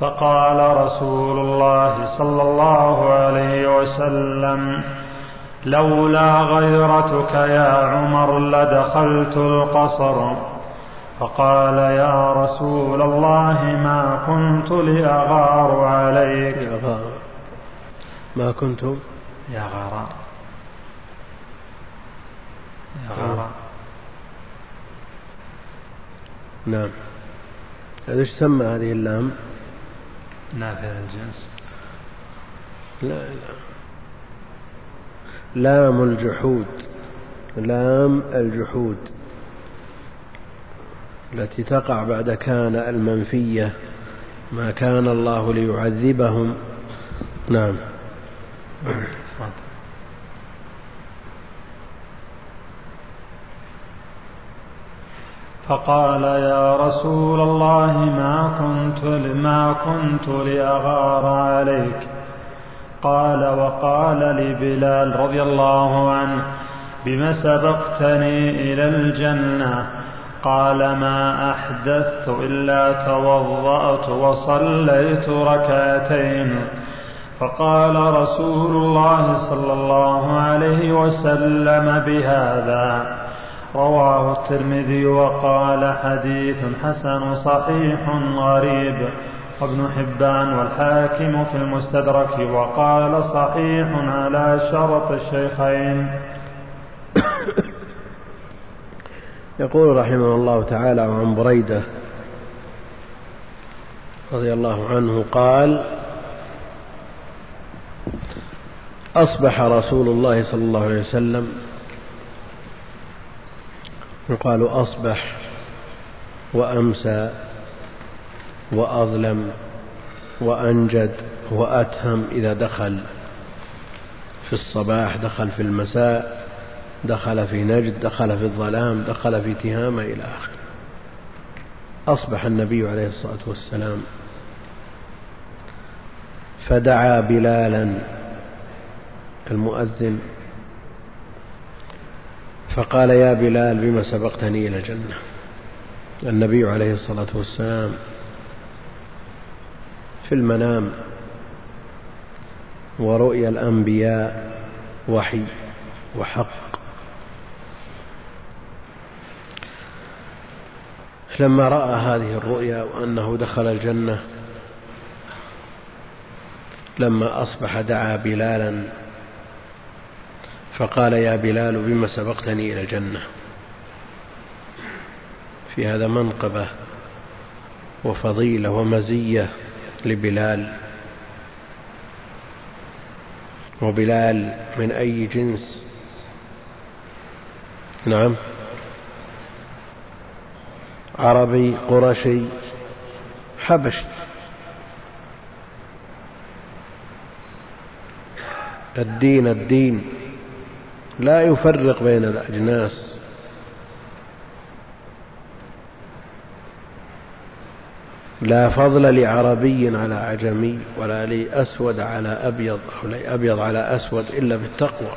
فقال رسول الله صلى الله عليه وسلم لولا غيرتك يا عمر لدخلت القصر. فقال يا رسول الله ما كنت لأغار عليك. ما كنت؟ يا غار غار نعم. هذا إيش سمى هذه اللام؟ نافع الجنس. لا لا. لام الجحود. لام الجحود. التي تقع بعد كان المنفية. ما كان الله ليعذبهم. نعم. فقال يا رسول الله ما كنت ما كنت لأغار عليك. قال وقال لبلال رضي الله عنه بما سبقتني إلى الجنة؟ قال ما أحدثت إلا توضأت وصليت ركعتين. فقال رسول الله صلى الله عليه وسلم بهذا. رواه الترمذي وقال حديث حسن صحيح غريب. وابن حبان والحاكم في المستدرك وقال صحيح على شرط الشيخين. يقول رحمه الله تعالى عن بريدة رضي الله عنه قال أصبح رسول الله صلى الله عليه وسلم يقال أصبح وأمسى وأظلم وأنجد وأتهم إذا دخل في الصباح دخل في المساء دخل في نجد دخل في الظلام دخل في تهامة إلى آخره. أصبح النبي عليه الصلاة والسلام فدعا بلالا المؤذن فقال يا بلال بما سبقتني إلى الجنة؟ النبي عليه الصلاة والسلام في المنام ورؤيا الأنبياء وحي وحق. لما رأى هذه الرؤيا وأنه دخل الجنة لما أصبح دعا بلالا فقال يا بلال بما سبقتني إلى الجنة؟ في هذا منقبة وفضيلة ومزية لبلال. وبلال من أي جنس؟ نعم. عربي قرشي حبشي. الدين الدين. لا يفرق بين الأجناس. لا فضل لعربي على عجمي ولا لأسود على أبيض أو لأبيض على أسود إلا بالتقوى.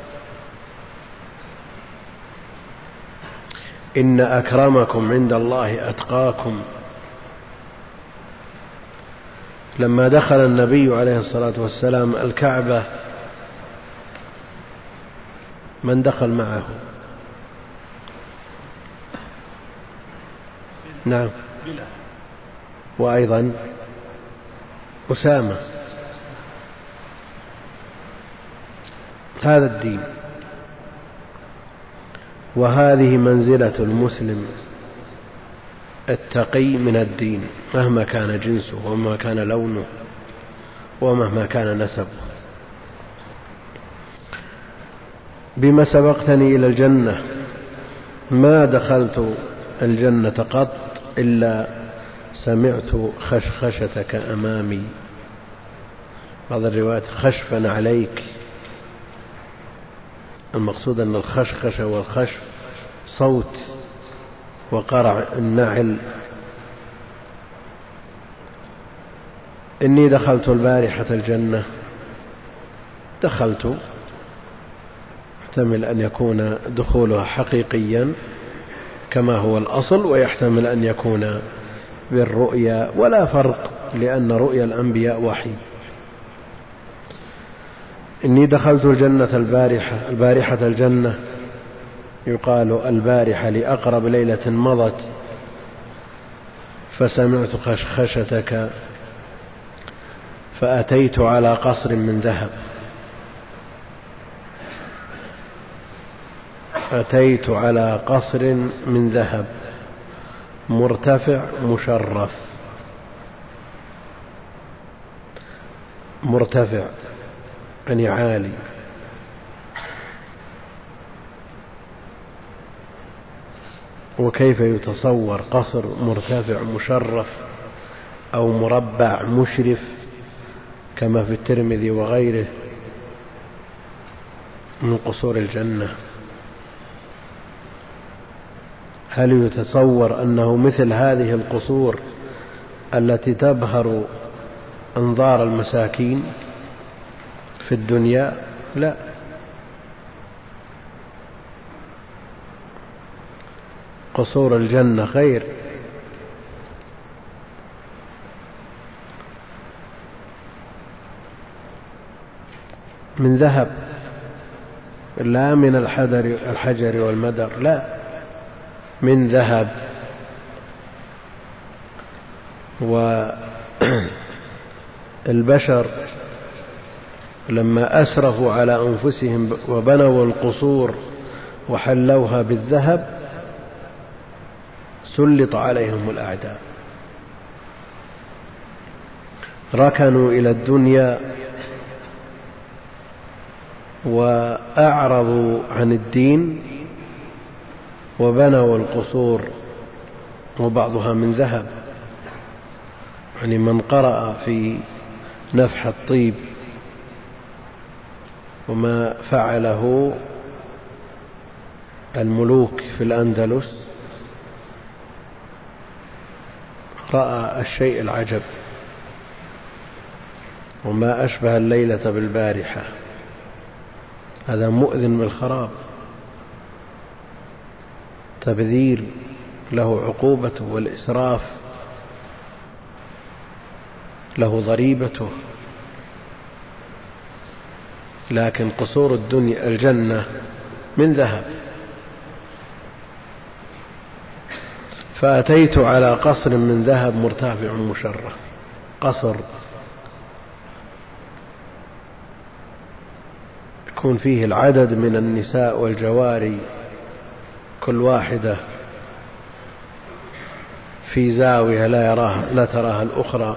إن أكرمكم عند الله أتقاكم. لما دخل النبي عليه الصلاة والسلام الكعبة من دخل معه. نعم. وأيضا أسامة. هذا الدين. وهذه منزلة المسلم التقي من الدين مهما كان جنسه ومهما كان لونه ومهما كان نسبه. بما سبقتني إلى الجنة. ما دخلت الجنة قط إلا سمعت خشخشتك أمامي. بعض الروايات خشفا عليك. المقصود أن الخشخشة والخشف صوت وقرع النعل. إني دخلت البارحة الجنة. دخلت يحتمل أن يكون دخولها حقيقيا كما هو الأصل ويحتمل أن يكون بالرؤيا ولا فرق لأن رؤيا الأنبياء وحي. إني دخلت الجنة البارحة البارحة الجنة يقال البارحة لأقرب ليلة مضت فسمعت خشخشتك فأتيت على قصر من ذهب. أتيت على قصر من ذهب مرتفع مشرف. مرتفع يعني عالي. وكيف يتصور قصر مرتفع مشرف أو مربع مشرف كما في الترمذي وغيره من قصور الجنة؟ هل يتصور أنه مثل هذه القصور التي تبهر أنظار المساكين في الدنيا؟ لا. قصور الجنة خير. من ذهب لا من الحجر الحجر والمدر لا. من ذهب. البشر لما أسرفوا على أنفسهم وبنوا القصور وحلوها بالذهب سلط عليهم الأعداء. ركنوا إلى الدنيا وأعرضوا عن الدين. وبنوا القصور وبعضها من ذهب. يعني من قرأ في نفح الطيب وما فعله الملوك في الأندلس رأى الشيء العجب وما أشبه الليلة بالبارحة. هذا مؤذن بالخراب. تبذير له عقوبته والإسراف له ضريبته. لكن قصور الدنيا الجنة من ذهب. فأتيت على قصر من ذهب مرتفع مشرف. قصر يكون فيه العدد من النساء والجواري. كل واحدة في زاوية لا يراها لا تراها الأخرى.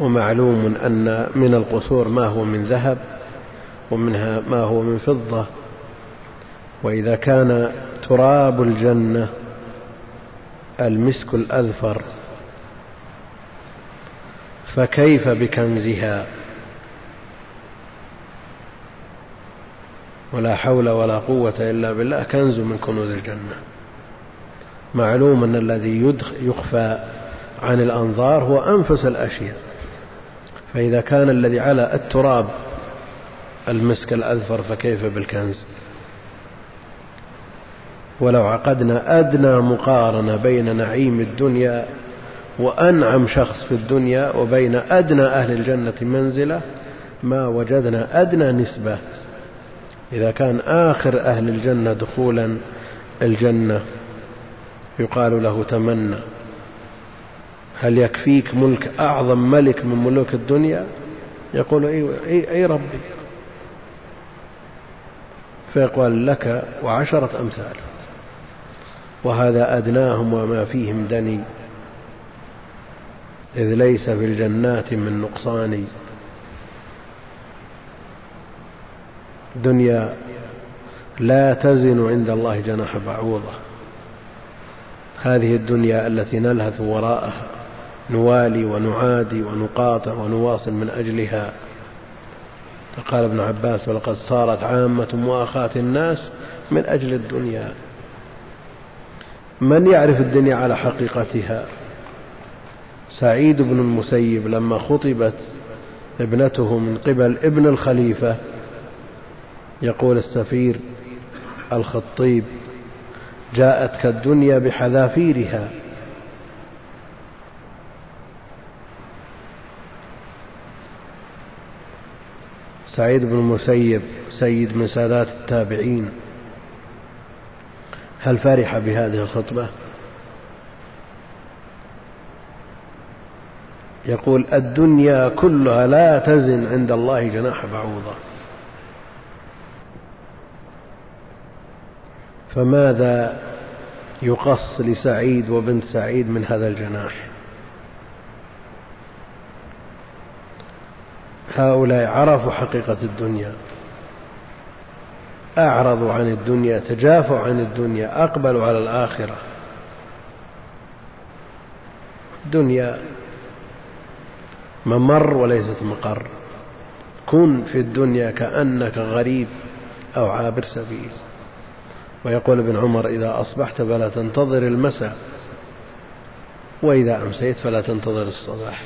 ومعلوم أن من القصور ما هو من ذهب ومنها ما هو من فضة. وإذا كان تراب الجنة المسك الأذفر فكيف بكنزها؟ ولا حول ولا قوة إلا بالله كنز من كنوز الجنة. معلوم أن الذي يخفى عن الأنظار هو أنفس الأشياء. فإذا كان الذي على التراب المسك الأذفر فكيف بالكنز؟ ولو عقدنا أدنى مقارنة بين نعيم الدنيا وأنعم شخص في الدنيا وبين أدنى أهل الجنة منزلة ما وجدنا أدنى نسبة. إذا كان آخر أهل الجنة دخولا الجنة يقال له تمنى. هل يكفيك ملك أعظم ملك من ملوك الدنيا؟ يقول أي, أي, ربي. فيقال لك وعشرة أمثال. وهذا أدناهم وما فيهم دني. إذ ليس في الجنات من نقصان. دنيا لا تزن عند الله جناح بعوضة. هذه الدنيا التي نلهث وراءها نوالي ونعادي ونقاطع ونواصل من أجلها. فقال ابن عباس ولقد صارت عامة مؤاخاة الناس من أجل الدنيا. من يعرف الدنيا على حقيقتها؟ سعيد بن المسيب لما خطبت ابنته من قبل ابن الخليفة يقول السفير الخطيب جاءتك الدنيا بحذافيرها. سعيد بن المسيب سيد من سادات التابعين. هل فرح بهذه الخطبة؟ يقول الدنيا كلها لا تزن عند الله جناح بعوضة. فماذا يقص لسعيد وبنت سعيد من هذا الجناح؟ هؤلاء عرفوا حقيقة الدنيا أعرضوا عن الدنيا تجافوا عن الدنيا أقبلوا على الآخرة. الدنيا ممر وليست مقر. كن في الدنيا كأنك غريب أو عابر سبيل. ويقول ابن عمر إذا أصبحت فلا تنتظر المساء وإذا أمسيت فلا تنتظر الصباح.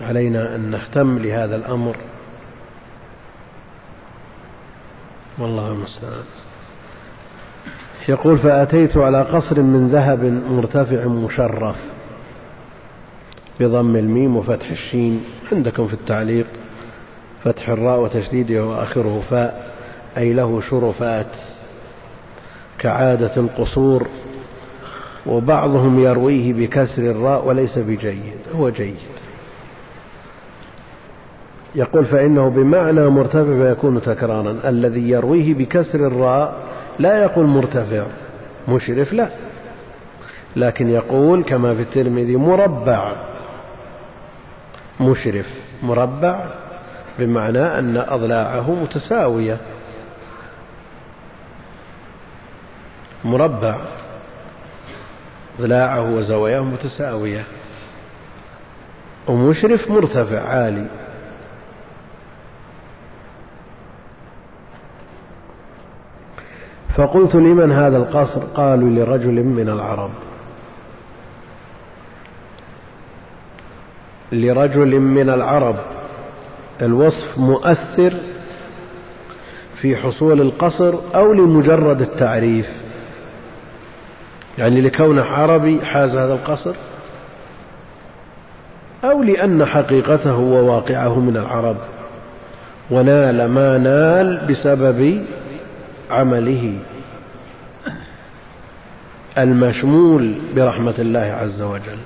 علينا أن نهتم لهذا الأمر. والله المستعان. يقول فأتيت على قصر من ذهب مرتفع مشرف. بضم الميم وفتح الشين. عندكم في التعليق فتح الراء وتشديدها وآخره فاء أي له شرفات كعادة القصور وبعضهم يرويه بكسر الراء وليس بجيد هو جيد. يقول فإنه بمعنى مرتفع فيكون تكرارا الذي يرويه بكسر الراء لا يقول مرتفع مشرف لا لكن يقول كما في الترمذي مربع. مشرف مربع بمعنى أن أضلاعه متساوية. مربع ضلاعه وزواياه متساوية. ومشرف مرتفع عالي. فقلت لمن هذا القصر؟ قالوا لرجل من العرب. لرجل من العرب. الوصف مؤثر في حصول القصر أو لمجرد التعريف. يعني لكونه عربي حاز هذا القصر أو لأن حقيقته وواقعه من العرب. ونال ما نال بسبب عمله. المشمول برحمة الله عز وجل.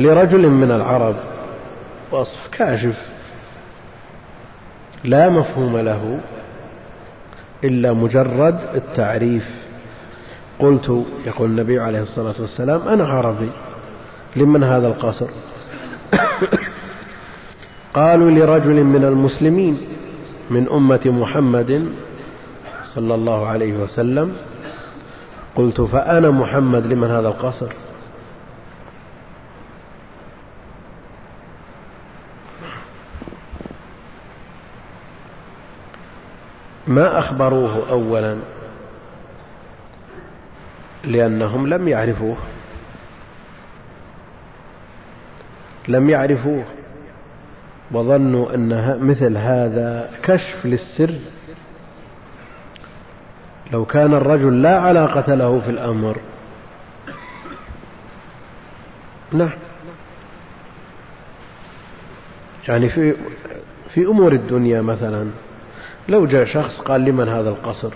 لرجل من العرب. وصف كاشف. لا مفهوم له إلا مجرد التعريف. قلت يقول النبي عليه الصلاة والسلام أنا عربي لمن هذا القصر؟ قالوا لرجل من المسلمين من أمة محمد صلى الله عليه وسلم. قلت فأنا محمد لمن هذا القصر؟ ما أخبروه أولا لأنهم لم يعرفوه. لم يعرفوه. وظنوا أن مثل هذا كشف للسر. لو كان الرجل لا علاقة له في الأمر. نعم. يعني في في أمور الدنيا مثلا. لو جاء شخص قال لمن هذا القصر؟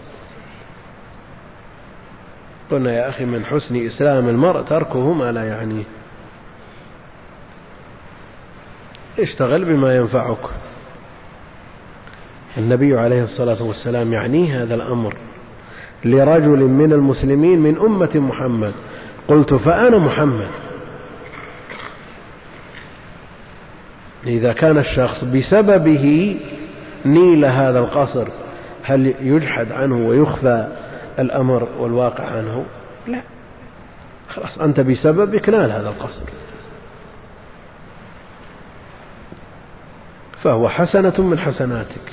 قلنا يا أخي من حسن إسلام المرء تركه ما لا يعنيه. اشتغل بما ينفعك. النبي عليه الصلاة والسلام يعنيه هذا الأمر. لرجل من المسلمين من أمة محمد. قلت فأنا محمد. إذا كان الشخص بسببه نيل هذا القصر هل يجحد عنه ويخفى الأمر والواقع عنه؟ لا. خلاص أنت بسببك نال هذا القصر. فهو حسنة من حسناتك.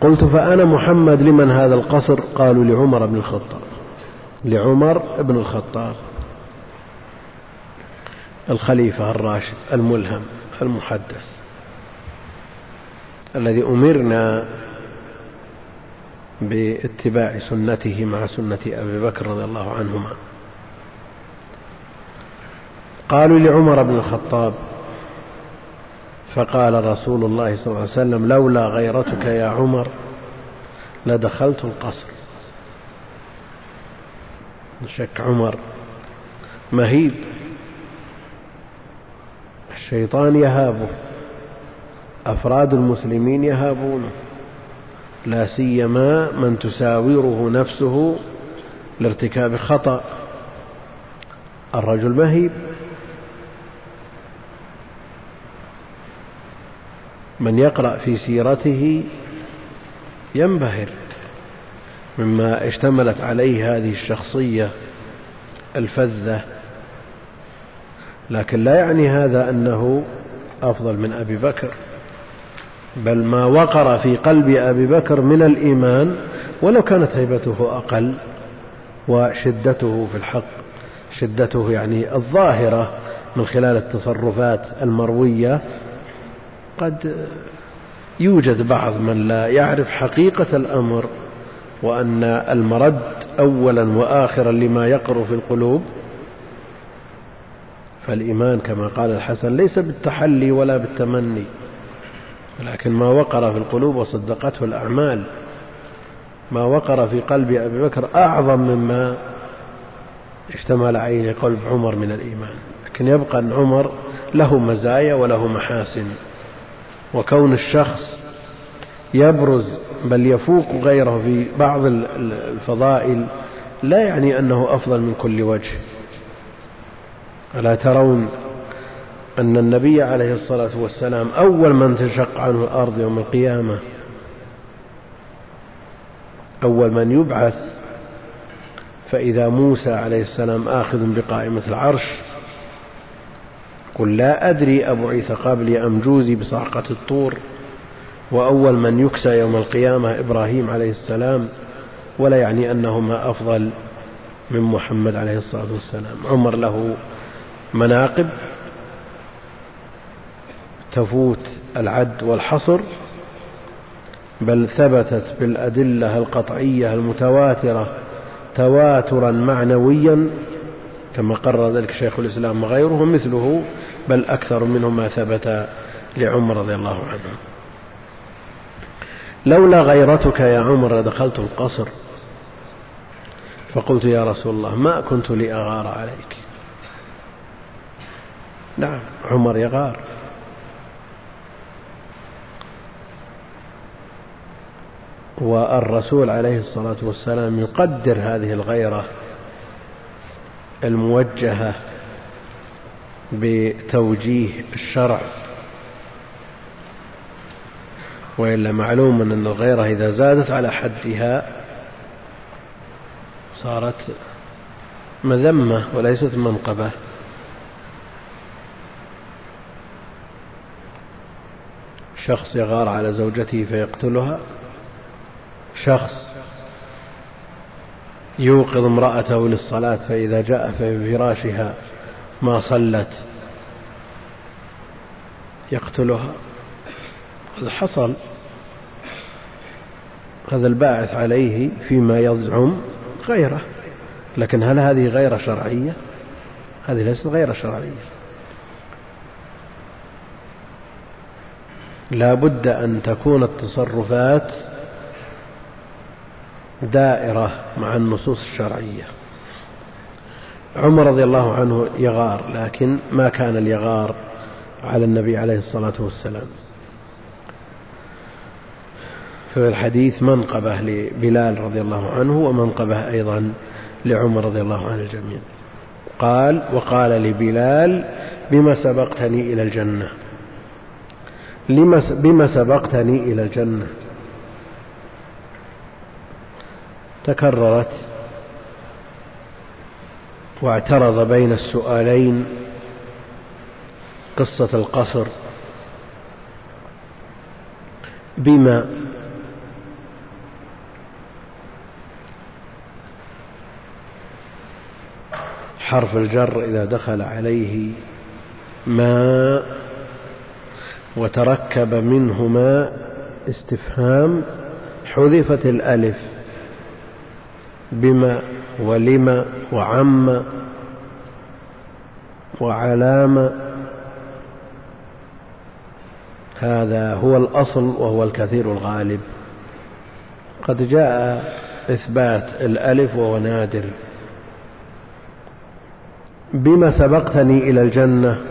قلت فأنا محمد لمن هذا القصر؟ قالوا لعمر بن الخطاب. لعمر بن الخطاب. الخليفة الراشد الملهم المحدث الذي أمرنا باتباع سنته مع سنة أبي بكر رضي الله عنهما. قالوا لعمر بن الخطاب فقال رسول الله صلى الله عليه وسلم لولا غيرتك يا عمر لدخلت القصر. شك عمر مهيب. الشيطان يهابه أفراد المسلمين يهابونه لا سيما من تساوره نفسه لارتكاب خطأ. الرجل مهيب. من يقرأ في سيرته ينبهر مما اشتملت عليه هذه الشخصية الفذة. لكن لا يعني هذا أنه أفضل من أبي بكر بل ما وقر في قلب أبي بكر من الإيمان ولو كانت هيبته أقل وشدته في الحق شدته يعني الظاهرة من خلال التصرفات المروية قد يوجد بعض من لا يعرف حقيقة الأمر وأن المرد أولا وآخرا لما يقر في القلوب فالإيمان كما قال الحسن ليس بالتحلي ولا بالتمني لكن ما وقر في القلوب وصدقته الأعمال ما وقر في قلب أبي بكر أعظم مما اشتمل عليه قلب عمر من الإيمان لكن يبقى أن عمر له مزايا وله محاسن وكون الشخص يبرز بل يفوق غيره في بعض الفضائل لا يعني أنه أفضل من كل وجه. ألا ترون أن النبي عليه الصلاة والسلام أول من تشق عنه الأرض يوم القيامة أول من يبعث فإذا موسى عليه السلام آخذ بقائمة العرش قل لا أدري أبعث قبلي أم جوزي بصعقة الطور وأول من يكسى يوم القيامة إبراهيم عليه السلام ولا يعني أنهما أفضل من محمد عليه الصلاة والسلام. عمر له مناقب تفوت العد والحصر بل ثبتت بالأدلة القطعية المتواترة تواترا معنويا كما قرر ذلك شيخ الإسلام وغيره مثله بل أكثر منه ما ثبت لعمر رضي الله عنه. لولا غيرتك يا عمر لدخلت القصر فقلت يا رسول الله ما كنت لأغار عليك؟ نعم عمر يغار. والرسول عليه الصلاة والسلام يقدر هذه الغيرة الموجهة بتوجيه الشرع. وإلا معلوم أن الغيرة إذا زادت على حدها صارت مذمة وليست منقبة. شخص يغار على زوجته فيقتلها شخص يوقظ امرأته للصلاة فإذا جاء في فراشها ما صلت يقتلها. هذا حصل هذا الباعث عليه فيما يزعم غيره لكن هل هذه غير شرعية؟ هذه ليست غير شرعية. لا بد أن تكون التصرفات دائرة مع النصوص الشرعية. عمر رضي الله عنه يغار لكن ما كان اليغار على النبي عليه الصلاة والسلام. في الحديث منقبة لبلال رضي الله عنه ومنقبة أيضا لعمر رضي الله عنه الجميع. قال وقال لبلال بما سبقتني إلى الجنة؟ بما سبقتني إلى الجنة. تكررت واعترض بين السؤالين قصة القصر بما حرف الجر إذا دخل عليه ما وتركب منهما استفهام حذفت الألف بما ولم وعم وعلام. هذا هو الأصل وهو الكثير الغالب. قد جاء إثبات الألف وهو نادر. بما سبقتني إلى الجنة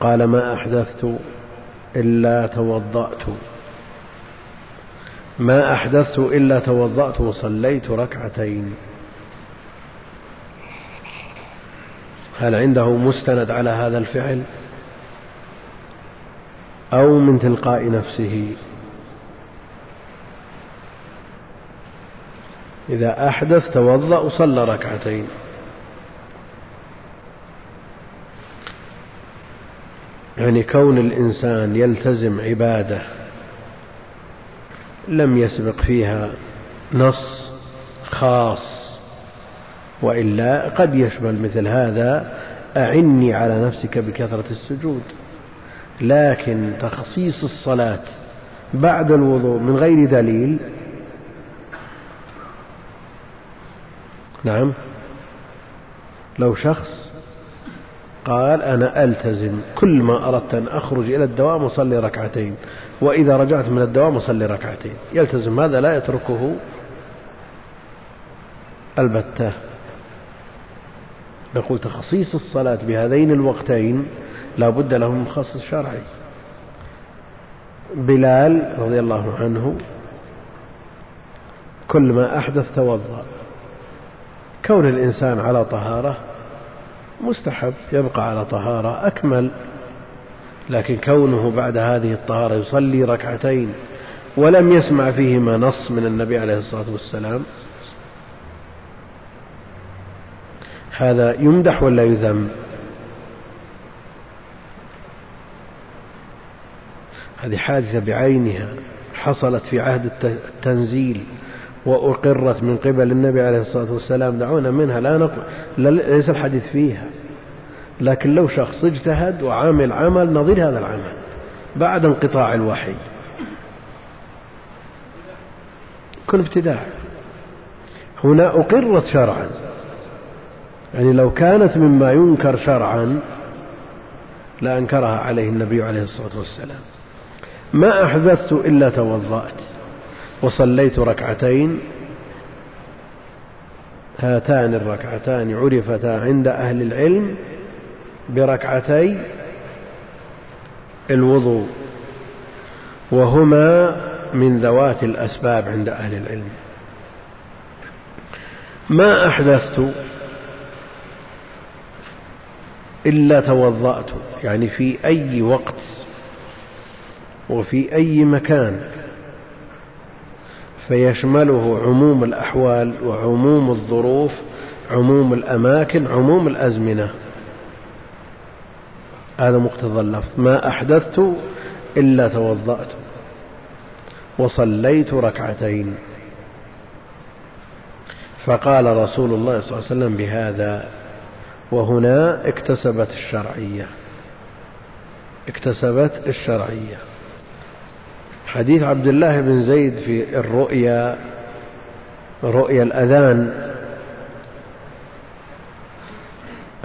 قال ما أحدثت إلا توضأت. ما أحدثت إلا توضأت وصليت ركعتين. هل عنده مستند على هذا الفعل؟ أو من تلقاء نفسه؟ إذا أحدث توضأ وصلى ركعتين. يعني كون الإنسان يلتزم عبادة لم يسبق فيها نص خاص وإلا قد يشمل مثل هذا أعني على نفسك بكثرة السجود. لكن تخصيص الصلاة بعد الوضوء من غير دليل نعم لو شخص قال أنا ألتزم كل ما أردت أن أخرج إلى الدوام أصلي ركعتين وإذا رجعت من الدوام أصلي ركعتين. يلتزم هذا لا يتركه؟ البتة. نقول تخصيص الصلاة بهذين الوقتين لا بد له من مخصص شرعي. بلال رضي الله عنه كل ما أحدث توضأ. كون الإنسان على طهارة مستحب يبقى على طهارة أكمل. لكن كونه بعد هذه الطهارة يصلي ركعتين ولم يسمع فيهما نص من النبي عليه الصلاة والسلام هذا يمدح ولا يذم؟ هذه حادثة بعينها حصلت في عهد التنزيل. وأقرت من قبل النبي عليه الصلاة والسلام دعونا منها لا نقل ليس الحديث فيها. لكن لو شخص اجتهد وعامل عمل نظير هذا العمل بعد انقطاع الوحي. كن ابتداع. هنا أقرت شرعا. يعني لو كانت مما ينكر شرعا لأنكرها عليه النبي عليه الصلاة والسلام. ما أحدثت إلا توضأت. وصليت ركعتين. هاتان الركعتان عرفتا عند أهل العلم بركعتي الوضوء وهما من ذوات الأسباب عند أهل العلم. ما أحدثت إلا توضأت يعني في أي وقت وفي أي مكان. فيشمله عموم الأحوال وعموم الظروف عموم الأماكن عموم الأزمنة. هذا مقتضى اللفظ. ما أحدثت إلا توضأت وصليت ركعتين. فقال رسول الله صلى الله عليه وسلم بهذا وهنا اكتسبت الشرعية. اكتسبت الشرعية. حديث عبد الله بن زيد في الرؤيا رؤيا الأذان.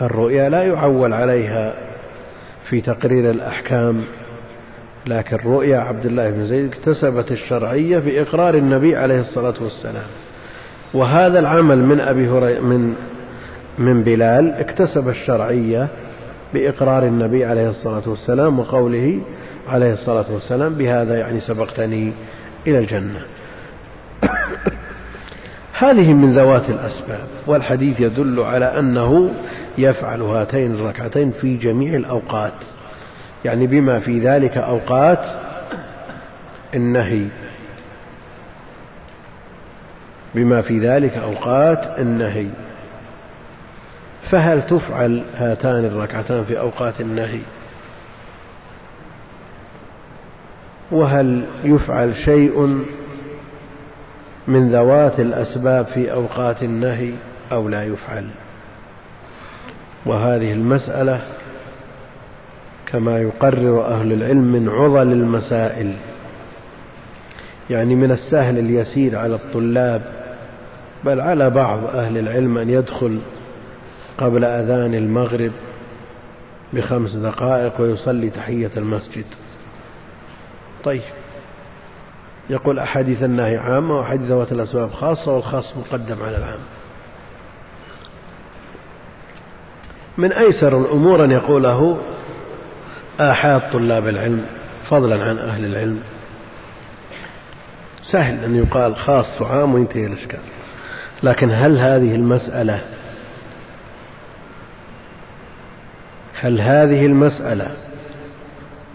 الرؤيا لا يعول عليها في تقرير الأحكام لكن رؤيا عبد الله بن زيد اكتسبت الشرعية في إقرار النبي عليه الصلاة والسلام. وهذا العمل من أبي هريرة من من بلال اكتسب الشرعية بإقرار النبي عليه الصلاة والسلام وقوله عليه الصلاة والسلام بهذا يعني سبقتني إلى الجنة. هذه من ذوات الأسباب والحديث يدل على أنه يفعل هاتين الركعتين في جميع الأوقات. يعني بما في ذلك أوقات النهي. بما في ذلك أوقات النهي. فهل تفعل هاتان الركعتان في أوقات النهي؟ وهل يفعل شيء من ذوات الأسباب في أوقات النهي أو لا يفعل؟ وهذه المسألة كما يقرر أهل العلم من عضل المسائل يعني من السهل اليسير على الطلاب بل على بعض أهل العلم أن يدخل قبل أذان المغرب بخمس دقائق ويصلي تحية المسجد. طيب. يقول أحاديث النهي عامة وأحاديث ذوات الأسباب خاصة والخاص مقدم على العام. من أيسر الأمور أن يقوله آحاد طلاب العلم فضلا عن أهل العلم. سهل أن يقال خاص وعام وينتهي الإشكال. لكن هل هذه المسألة هل هذه المسألة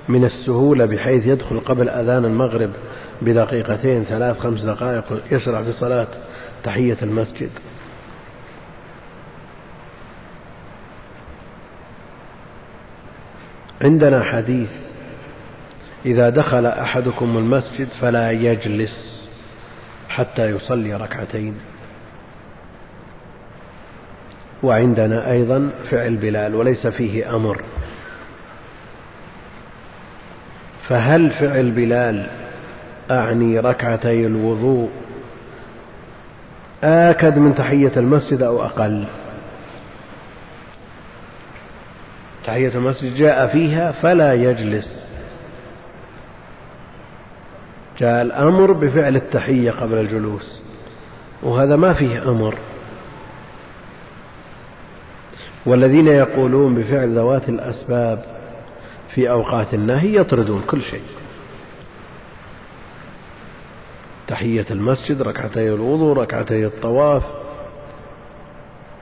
من السهولة بحيث يدخل قبل أذان المغرب بدقيقتين ثلاث خمس دقائق يشرع في صلاة تحية المسجد. عندنا حديث إذا دخل أحدكم المسجد فلا يجلس حتى يصلي ركعتين. وعندنا أيضا فعل بلال وليس فيه أمر. فهل فعل بلال أعني ركعتي الوضوء آكد من تحية المسجد أو أقل؟ تحية المسجد جاء فيها فلا يجلس. جاء الأمر بفعل التحية قبل الجلوس وهذا ما فيه أمر. والذين يقولون بفعل ذوات الأسباب في أوقات النهي يطردون كل شيء. تحية المسجد ركعتي الوضوء ركعتي الطواف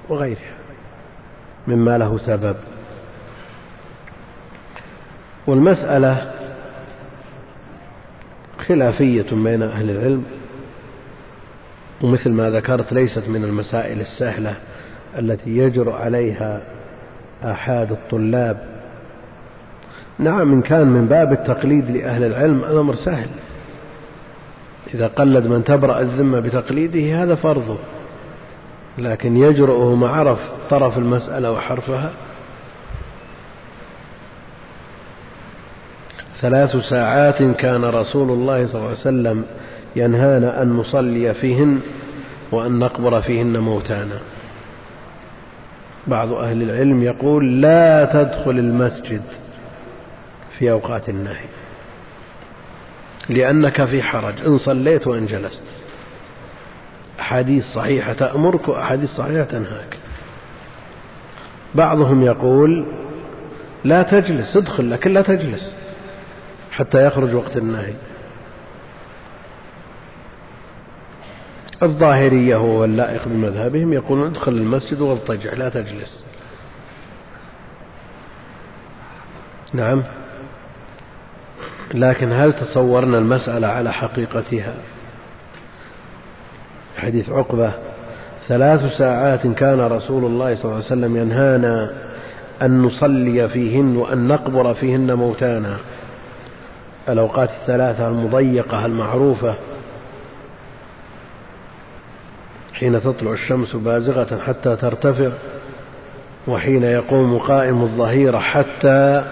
وغيرها مما له سبب. والمسألة خلافية بين أهل العلم ومثل ما ذكرت ليست من المسائل السهلة التي يجرؤ عليها آحاد الطلاب نعم إن كان من باب التقليد لأهل العلم الأمر سهل. إذا قلد من تبرأ الذمة بتقليده هذا فرضه لكن يجرؤه ما عرف طرف المسألة وحرفها. ثلاث ساعات كان رسول الله صلى الله عليه وسلم ينهانا أن نصلي فيهن وأن نقبر فيهن موتانا. بعض أهل العلم يقول لا تدخل المسجد. في أوقات النهي. لأنك في حرج. إن صليت وإن جلست. أحاديث صحيحة تأمرك وأحاديث صحيحة تنهاك. بعضهم يقول لا تجلس ادخل لكن لا تجلس حتى يخرج وقت النهي. الظاهرية هو اللائق بمذهبهم يقولون ادخل المسجد واضطجع لا تجلس. نعم. لكن هل تصورنا المسألة على حقيقتها؟ حديث عقبة ثلاث ساعات كان رسول الله صلى الله عليه وسلم ينهانا أن نصلي فيهن وأن نقبر فيهن موتانا. الأوقات الثلاثة المضيقة المعروفة حين تطلع الشمس بازغة حتى ترتفع وحين يقوم قائم الظهيرة حتى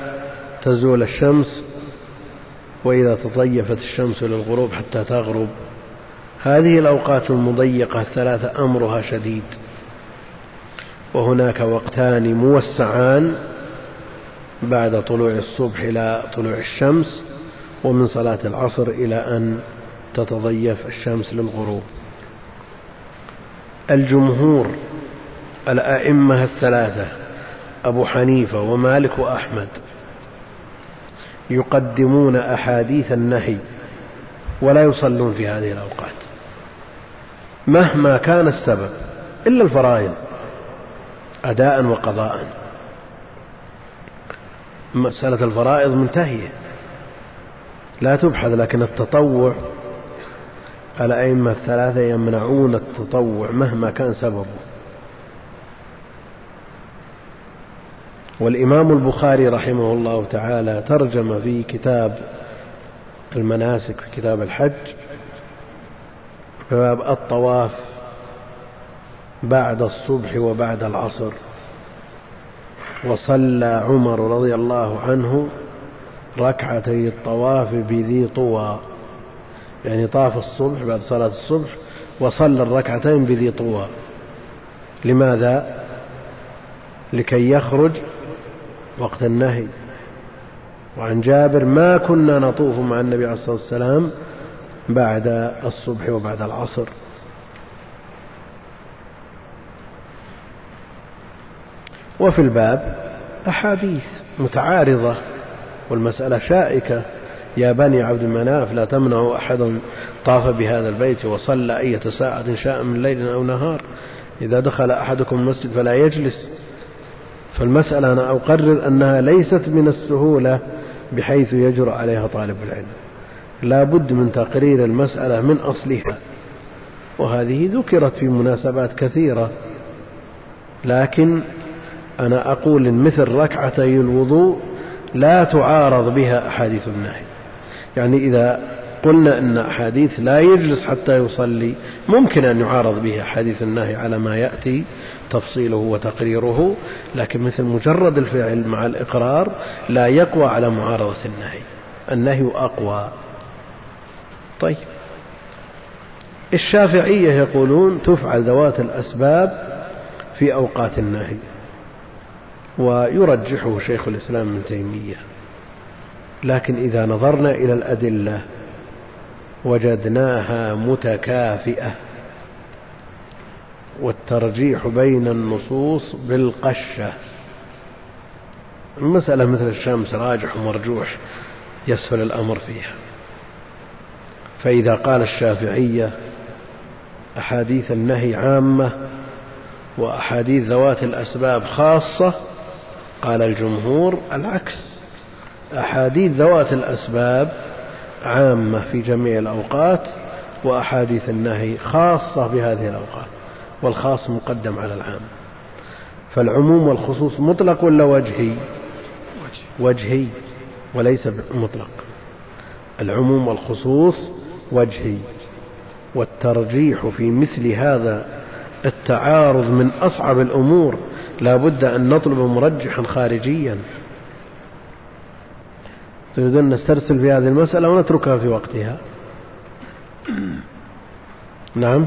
تزول الشمس وإذا تضيفت الشمس للغروب حتى تغرب. هذه الأوقات المضيقة الثلاثة أمرها شديد. وهناك وقتان موسعان بعد طلوع الصبح إلى طلوع الشمس ومن صلاة العصر إلى أن تتضيف الشمس للغروب. الجمهور الأئمة الثلاثة أبو حنيفة ومالك وأحمد يقدمون أحاديث النهي ولا يصلون في هذه الأوقات. مهما كان السبب إلا الفرائض أداء وقضاء. مسألة الفرائض منتهية. لا تبحث لكن التطوع الأئمة الثلاثة يمنعون التطوع مهما كان سببه. والإمام البخاري رحمه الله تعالى ترجم في كتاب المناسك في كتاب الحج باب الطواف بعد الصبح وبعد العصر. وصلى عمر رضي الله عنه ركعتي الطواف بذي طوى. يعني طاف الصبح بعد صلاة الصبح وصلى الركعتين بذي طوى. لماذا؟ لكي يخرج وقت النهي. وعن جابر ما كنا نطوف مع النبي عليه الصلاة والسلام بعد الصبح وبعد العصر. وفي الباب أحاديث متعارضة والمسألة شائكة. يا بني عبد مناف لا تمنعوا أحدا طاف بهذا البيت وصلى أية ساعة شاء من ليل أو نهار. إذا دخل أحدكم المسجد فلا يجلس. فالمسألة أنا أقرر أنها ليست من السهولة بحيث يجرؤ عليها طالب العلم. لا بد من تقرير المسألة من أصلها. وهذه ذكرت في مناسبات كثيرة. لكن أنا أقول إن مثل ركعتي الوضوء لا تعارض بها أحاديث النهي. يعني إذا قلنا أن أحاديث لا يجلس حتى يصلي ممكن أن يعارض بها حديث النهي على ما يأتي تفصيله وتقريره لكن مثل مجرد الفعل مع الإقرار لا يقوى على معارضة النهي. النهي أقوى. طيب. الشافعية يقولون تفعل ذوات الأسباب في أوقات النهي ويرجحه شيخ الإسلام ابن تيمية. لكن إذا نظرنا إلى الأدلة وجدناها متكافئة. والترجيح بين النصوص بالقشة. المسألة مثل الشمس راجح ومرجوح يسهل الأمر فيها. فإذا قال الشافعية أحاديث النهي عامة وأحاديث ذوات الأسباب خاصة قال الجمهور العكس. أحاديث ذوات الأسباب عامة في جميع الأوقات وأحاديث النهي خاصة بهذه الأوقات والخاص مقدم على العام. فالعموم والخصوص مطلق ولا وجهي؟ وجهي وليس مطلق. العموم والخصوص وجهي والترجيح في مثل هذا التعارض من أصعب الأمور لا بد أن نطلب مرجحا خارجيا. تريدون نسترسل في هذه المسألة ونتركها في وقتها. نعم.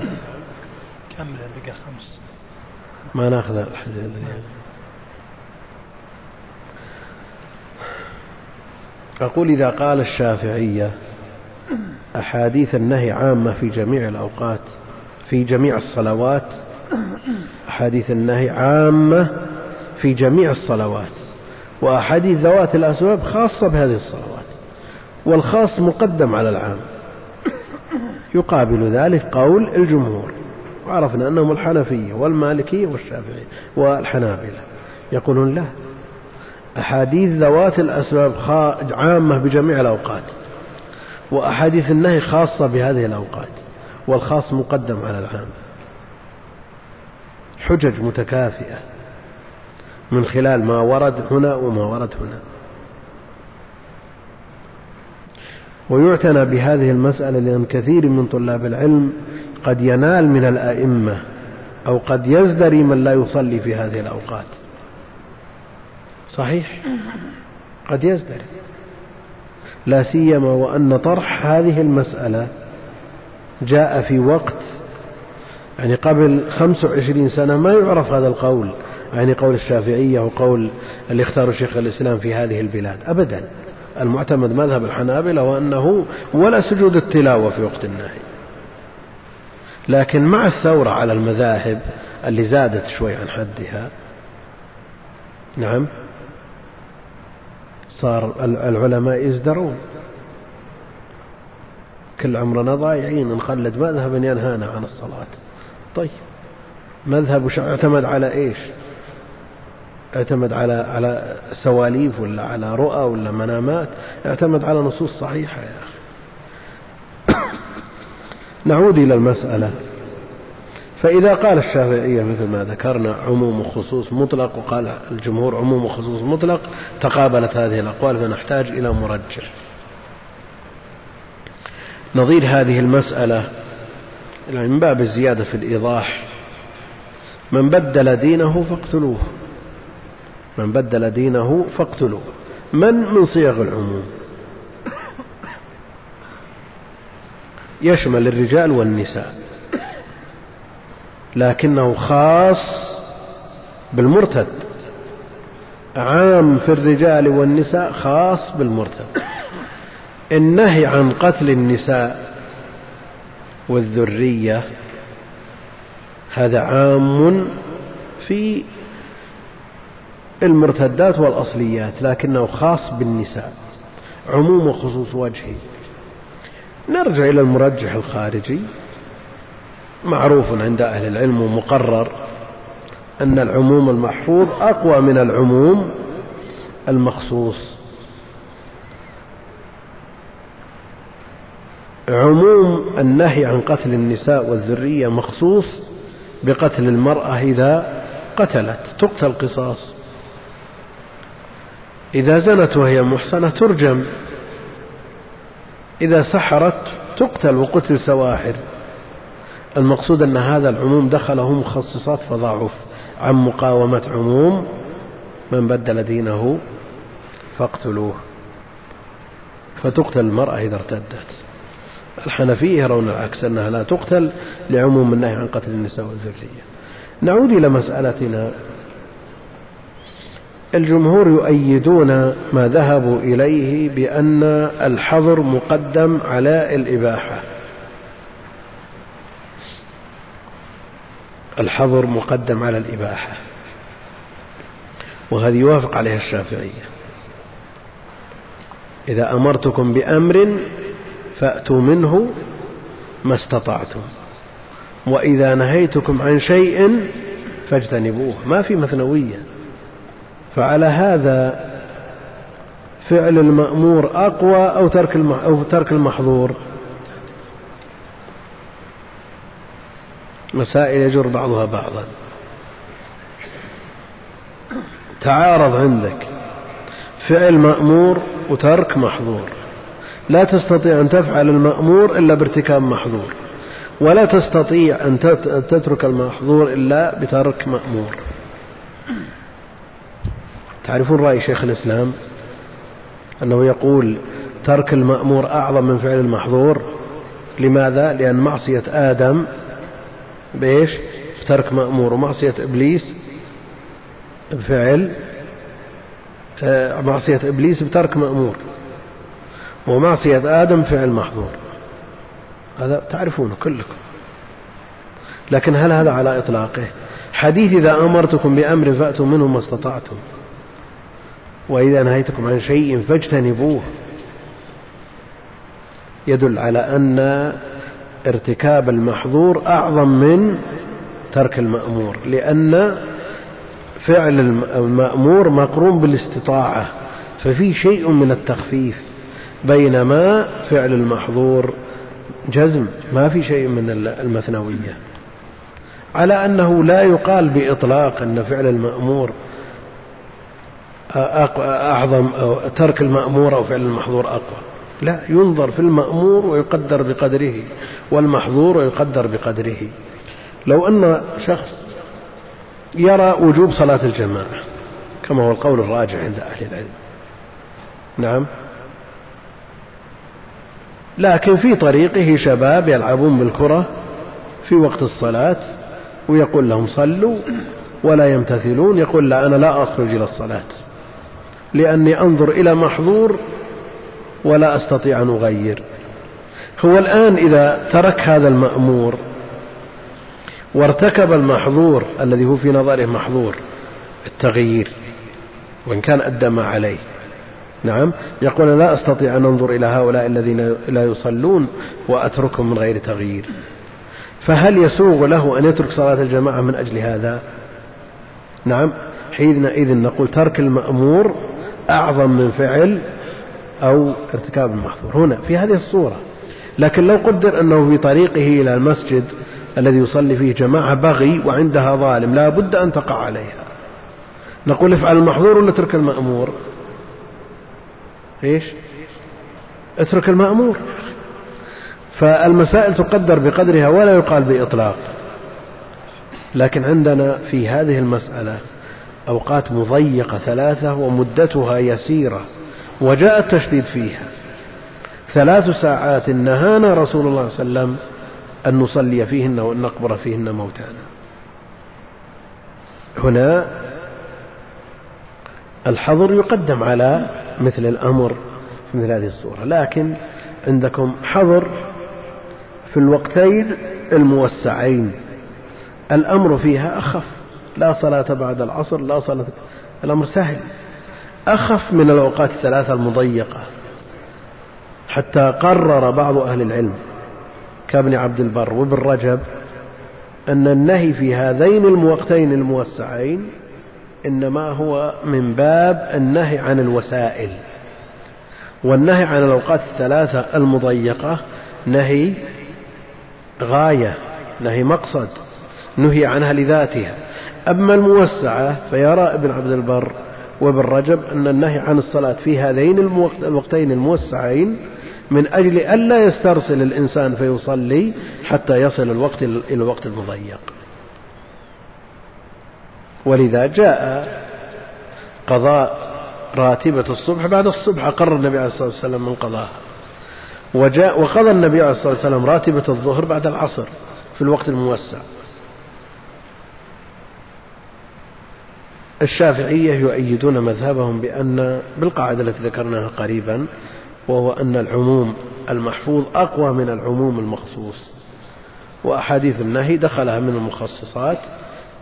كمل بقى خمس. ما نأخذ الحديث أقول إذا قال الشافعية أحاديث النهي عامة في جميع الأوقات في جميع الصلوات أحاديث النهي عامة في جميع الصلوات. وأحاديث ذوات الأسباب خاصة بهذه الصلوات والخاص مقدم على العام. يقابل ذلك قول الجمهور وعرفنا أنهم الحنفية والمالكية والشافعية والحنابلة. يقولون لا أحاديث ذوات الأسباب عامة بجميع الأوقات وأحاديث النهي خاصة بهذه الأوقات والخاص مقدم على العام. حجج متكافئة. من خلال ما ورد هنا وما ورد هنا. ويعتنى بهذه المسألة لأن كثير من طلاب العلم قد ينال من الأئمة أو قد يزدري من لا يصلي في هذه الأوقات. صحيح؟ قد يزدري. لا سيما وأن طرح هذه المسألة جاء في وقت يعني قبل 25 سنة ما يعرف هذا القول. يعني قول الشافعية وقول اللي اختاروا شيخ الإسلام في هذه البلاد. أبدا. المعتمد مذهب الحنابلة وأنه ولا سجود التلاوة في وقت النهي. لكن مع الثورة على المذاهب اللي زادت شوي عن حدها نعم صار العلماء يزدرون. كل عمرنا ضايعين نخلد مذهبا ينهانا عن الصلاة. طيب مذهب اعتمد على إيش؟ اعتمد على على سواليف ولا على رؤى ولا منامات اعتمد على نصوص صحيحة يا أخي. نعود إلى المسألة. فإذا قال الشافعية مثل ما ذكرنا عموم وخصوص مطلق وقال الجمهور عموم وخصوص مطلق تقابلت هذه الأقوال فنحتاج إلى مرجح نظير هذه المسألة من باب الزيادة في الإيضاح. من بدل دينه فاقتلوه. من بدل دينه فاقتلوه. من من صيغ العموم؟ يشمل الرجال والنساء. لكنه خاص بالمرتد. عام في الرجال والنساء خاص بالمرتد. النهي عن قتل النساء والذرية هذا عام في المرتدات والأصليات لكنه خاص بالنساء عموم وخصوص وجهي نرجع إلى المرجح الخارجي. معروف عند أهل العلم ومقرر أن العموم المحفوظ أقوى من العموم المخصوص. عموم النهي عن قتل النساء والذرية مخصوص بقتل المرأة إذا قتلت. تقتل قصاص إذا زنت وهي محصنة ترجم. إذا سحرت تقتل وقتل سواحر. المقصود أن هذا العموم دخله مخصصات فضعف عن مقاومة عموم. من بدل دينه فاقتلوه. فتقتل المرأة إذا ارتدت. الحنفية يرون العكس أنها لا تقتل لعموم النهي عن قتل النساء والذرية. نعود إلى مسألتنا. الجمهور يؤيدون ما ذهبوا إليه بأن الحظر مقدم على الإباحة. الحظر مقدم على الإباحة. وهذه يوافق عليها الشافعية. إذا أمرتكم بأمر فأتوا منه ما استطعتم. وإذا نهيتكم عن شيء فاجتنبوه. ما في مثنوية. فعلى هذا فعل المأمور أقوى أو ترك أو ترك المحظور. مسائل يجر بعضها بعضا. تعارض عندك. فعل مأمور وترك محظور. لا تستطيع أن تفعل المأمور إلا بارتكاب محظور. ولا تستطيع أن تترك المحظور إلا بترك مأمور. تعرفون رأي شيخ الإسلام؟ أنه يقول ترك المأمور أعظم من فعل المحظور. لماذا؟ لأن معصية آدم بإيش؟ بترك مأمور. ومعصية إبليس بفعل آه، معصية إبليس بترك مأمور. ومعصية آدم فعل محظور. هذا تعرفونه كلكم. لكن هل هذا على إطلاقه؟ حديث إذا أمرتكم بأمر فأتوا منه ما استطعتم. وإذا نهيتكم عن شيء فاجتنبوه. يدل على أن ارتكاب المحظور أعظم من ترك المأمور لأن فعل المأمور مقرون بالاستطاعة ففي شيء من التخفيف بينما فعل المحظور جزم ما في شيء من المثنوية. على أنه لا يقال بإطلاق أن فعل المأمور أعظم أو ترك المأمور أو فعل المحظور أقوى. لا ينظر في المأمور ويقدر بقدره والمحظور ويقدر بقدره. لو أن شخص يرى وجوب صلاة الجماعة كما هو القول الراجع عند أهل العلم. نعم. لكن في طريقه شباب يلعبون بالكرة في وقت الصلاة ويقول لهم صلوا ولا يمتثلون يقول لا أنا لا أخرج إلى الصلاة. لأني أنظر إلى محظور ولا أستطيع أن أغير. هو الآن إذا ترك هذا المأمور وارتكب المحظور الذي هو في نظره محظور التغيير وإن كان أدى ما عليه. نعم يقول لا أستطيع أن أنظر إلى هؤلاء الذين لا يصلون وأتركهم من غير تغيير. فهل يسوغ له أن يترك صلاة الجماعة من أجل هذا؟ نعم حينئذ نقول ترك المأمور أعظم من فعل أو ارتكاب المحظور هنا في هذه الصورة لكن لو قدر أنه في طريقه إلى المسجد الذي يصلي فيه جماعة بغي وعندها ظالم لا بد أن تقع عليها. نقول افعل المحظور ولا اترك المأمور؟ إيش؟ اترك المأمور. فالمسائل تقدر بقدرها ولا يقال بإطلاق. لكن عندنا في هذه المسألة أوقات مضيقة ثلاثة ومدتها يسيرة وجاء التشديد فيها. ثلاث ساعات نهانا رسول الله صلى الله عليه وسلم أن نصلي فيهن وأن نقبر فيهن موتانا. هنا الحظر يقدم على مثل الأمر في مثل هذه الصورة لكن عندكم حظر في الوقتين الموسعين. الأمر فيها أخف. لا صلاة بعد العصر لا صلاة الأمر سهل. أخف من الأوقات الثلاثة المضيقة. حتى قرر بعض أهل العلم كابن عبد البر وابن رجب أن النهي في هذين الوقتين الموسعين إنما هو من باب النهي عن الوسائل. والنهي عن الأوقات الثلاثة المضيقة نهي غاية نهي مقصد نهي عنها لذاتها أما الموسعة فيرى ابن عبد البر وابن رجب أن النهي عن الصلاة في هذين الوقتين الموسعين من أجل ألا يسترسل الإنسان فيصلي حتى يصل الوقت إلى الوقت المضيق. ولذا جاء قضاء راتبة الصبح بعد الصبح أقر النبي عليه الصلاة والسلام من قضاها وجاء وقضى النبي عليه الصلاة والسلام راتبة الظهر بعد العصر في الوقت الموسع. الشافعية يؤيدون مذهبهم بأن بالقاعدة التي ذكرناها قريبا وهو أن العموم المحفوظ أقوى من العموم المخصوص. وأحاديث النهي دخلها من المخصصات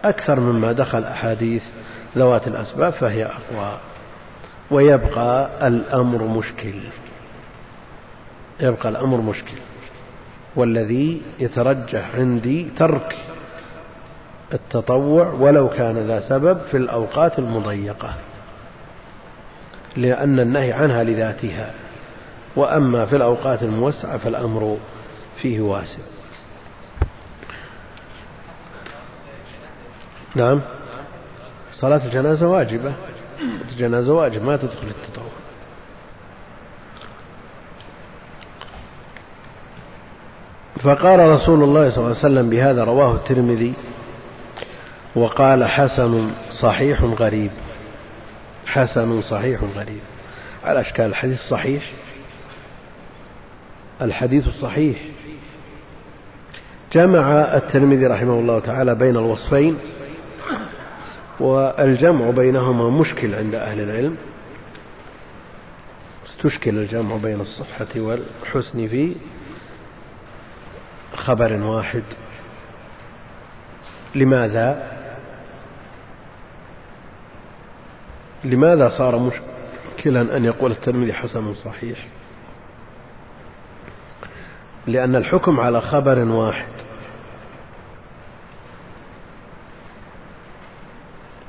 أكثر مما دخل أحاديث ذوات الأسباب فهي أقوى. ويبقى الأمر مشكل. يبقى الأمر مشكل. والذي يترجح عندي ترك التطوع ولو كان ذا سبب في الأوقات المضيقة لأن النهي عنها لذاتها وأما في الأوقات الموسعة فالأمر فيه واسع. نعم. صلاة الجنازة واجبة. الجنازة واجب ما تدخل التطوع. فقال رسول الله صلى الله عليه وسلم بهذا رواه الترمذي وقال حسن صحيح غريب. حسن صحيح غريب. على أشكال الحديث الصحيح. الحديث الصحيح. جمع الترمذي رحمه الله تعالى بين الوصفين والجمع بينهما مشكل عند أهل العلم. استشكل الجمع بين الصحة والحسن في خبر واحد. لماذا؟ لماذا صار مشكلا أن يقول الترمذي حسن صحيح؟ لأن الحكم على خبر واحد.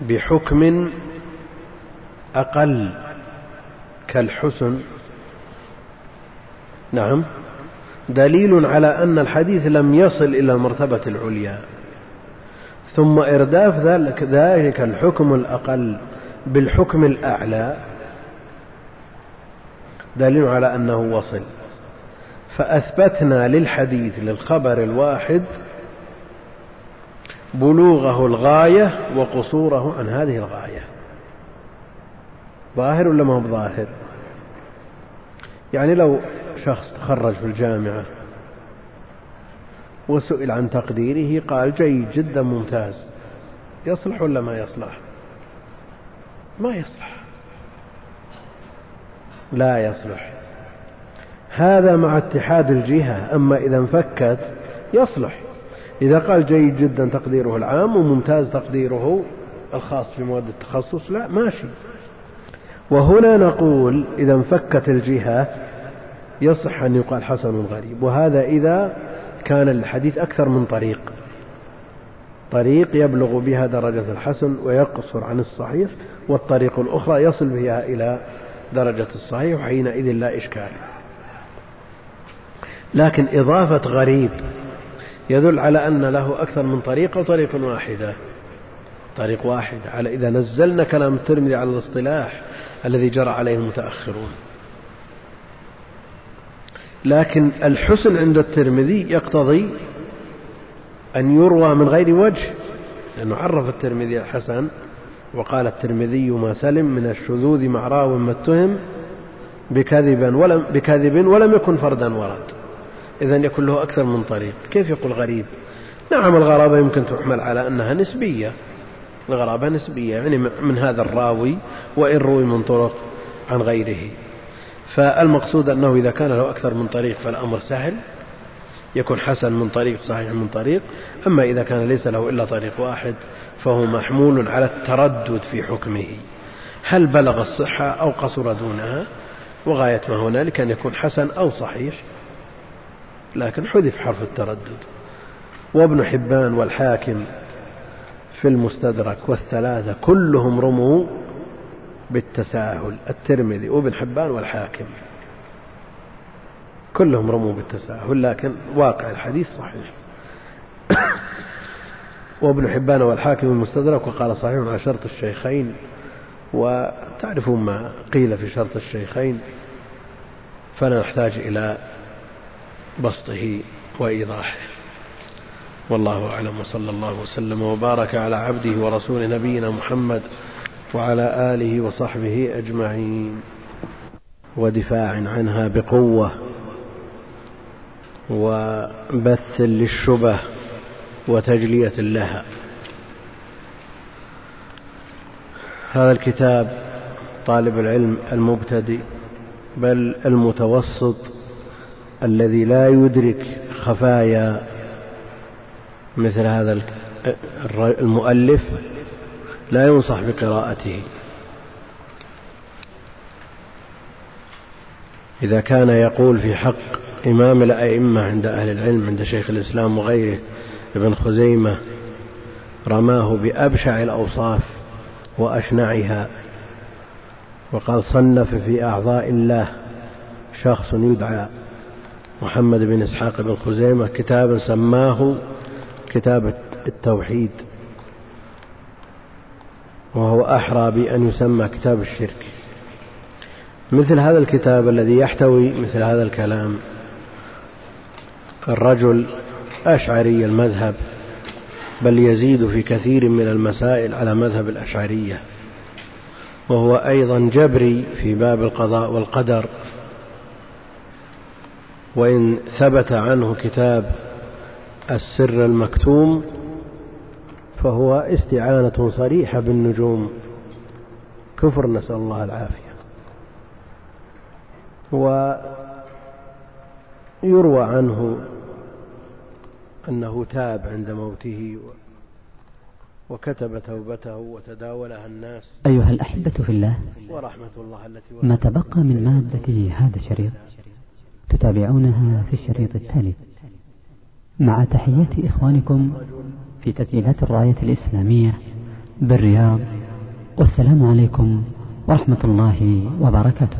بحكم أقل كالحسن. نعم. دليل على أن الحديث لم يصل إلى المرتبة العليا. ثم إرداف ذلك الحكم الأقل. بالحكم الأعلى دليل على أنه وصل فأثبتنا للحديث للخبر الواحد بلوغه الغاية وقصوره عن هذه الغاية. ظاهر ولا ما هو ظاهر يعني لو شخص تخرج في الجامعة وسئل عن تقديره قال جيد جدا ممتاز يصلح ولا ما يصلح؟ ما يصلح. لا يصلح. هذا مع اتحاد الجهة أما إذا انفكت يصلح. إذا قال جيد جدا تقديره العام وممتاز تقديره الخاص في مواد التخصص لا ماشي. وهنا نقول إذا انفكت الجهة يصح أن يقال حسن غريب. وهذا إذا كان الحديث أكثر من طريق. طريق يبلغ بها درجة الحسن ويقصر عن الصحيح. والطريق الأخرى يصل بها إلى درجة الصحيح وحينئذ لا إشكال. لكن إضافة غريب يدل على أن له أكثر من طريق أو طريق واحدة. طريق واحد. على إذا نزلنا كلام الترمذي على الاصطلاح الذي جرى عليه المتأخرون. لكن الحسن عند الترمذي يقتضي أن يروى من غير وجه لأنه عرف الترمذي الحسن وقال الترمذي ما سلم من الشذوذ مع راو ما اتهم بكذبا ولم بكذب ولم يكن فردا ورد. إذا يكون له أكثر من طريق. كيف يقول غريب؟ نعم الغرابة يمكن تحمل على أنها نسبية. الغرابة نسبية يعني من هذا الراوي وإن روي من طرق عن غيره. فالمقصود أنه إذا كان له أكثر من طريق فالأمر سهل. يكون حسن من طريق صحيح من طريق. أما إذا كان ليس له إلا طريق واحد فهو محمول على التردد في حكمه. هل بلغ الصحة أو قصر دونها؟ وغاية ما هنالك أن يكون حسن أو صحيح لكن حذف حرف التردد. وابن حبان والحاكم في المستدرك والثلاثة كلهم رموا بالتساهل. الترمذي وابن حبان والحاكم كلهم رموا بالتساهل لكن واقع الحديث صحيح. وابن حبان والحاكم المستدرك وقال صحيح على شرط الشيخين وتعرفون ما قيل في شرط الشيخين فلا نحتاج إلى بسطه وإيضاحه. والله أعلم وصلى الله وسلم وبارك على عبده ورسول نبينا محمد وعلى آله وصحبه أجمعين. ودفاع عنها بقوة وبث للشبه وتجلية لها. هذا الكتاب طالب العلم المبتدئ بل المتوسط الذي لا يدرك خفايا مثل هذا المؤلف لا ينصح بقراءته. إذا كان يقول في حق إمام الأئمة عند أهل العلم عند شيخ الإسلام وغيره ابن خزيمة رماه بأبشع الأوصاف وأشنعها وقال صنف في أعضاء الله شخص يدعى. محمد بن إسحاق بن خزيمة كتابا سماه كتاب التوحيد وهو أحرى بأن يسمى كتاب الشرك. مثل هذا الكتاب الذي يحتوي مثل هذا الكلام الرجل أشعري المذهب بل يزيد في كثير من المسائل على مذهب الأشعرية. وهو أيضا جبري في باب القضاء والقدر. وإن ثبت عنه كتاب السر المكتوم فهو استعانة صريحة بالنجوم. كفر نسأل الله العافية. ويروى عنه أنه تاب عند موته وكتب توبته وتداولها الناس. أيها الأحبة في الله ورحمة الله التي ما تبقى من مادة هذا الشريط تتابعونها في الشريط التالي. مع تحيات إخوانكم في تسجيلات الراية الإسلامية بالرياض والسلام عليكم ورحمة الله وبركاته.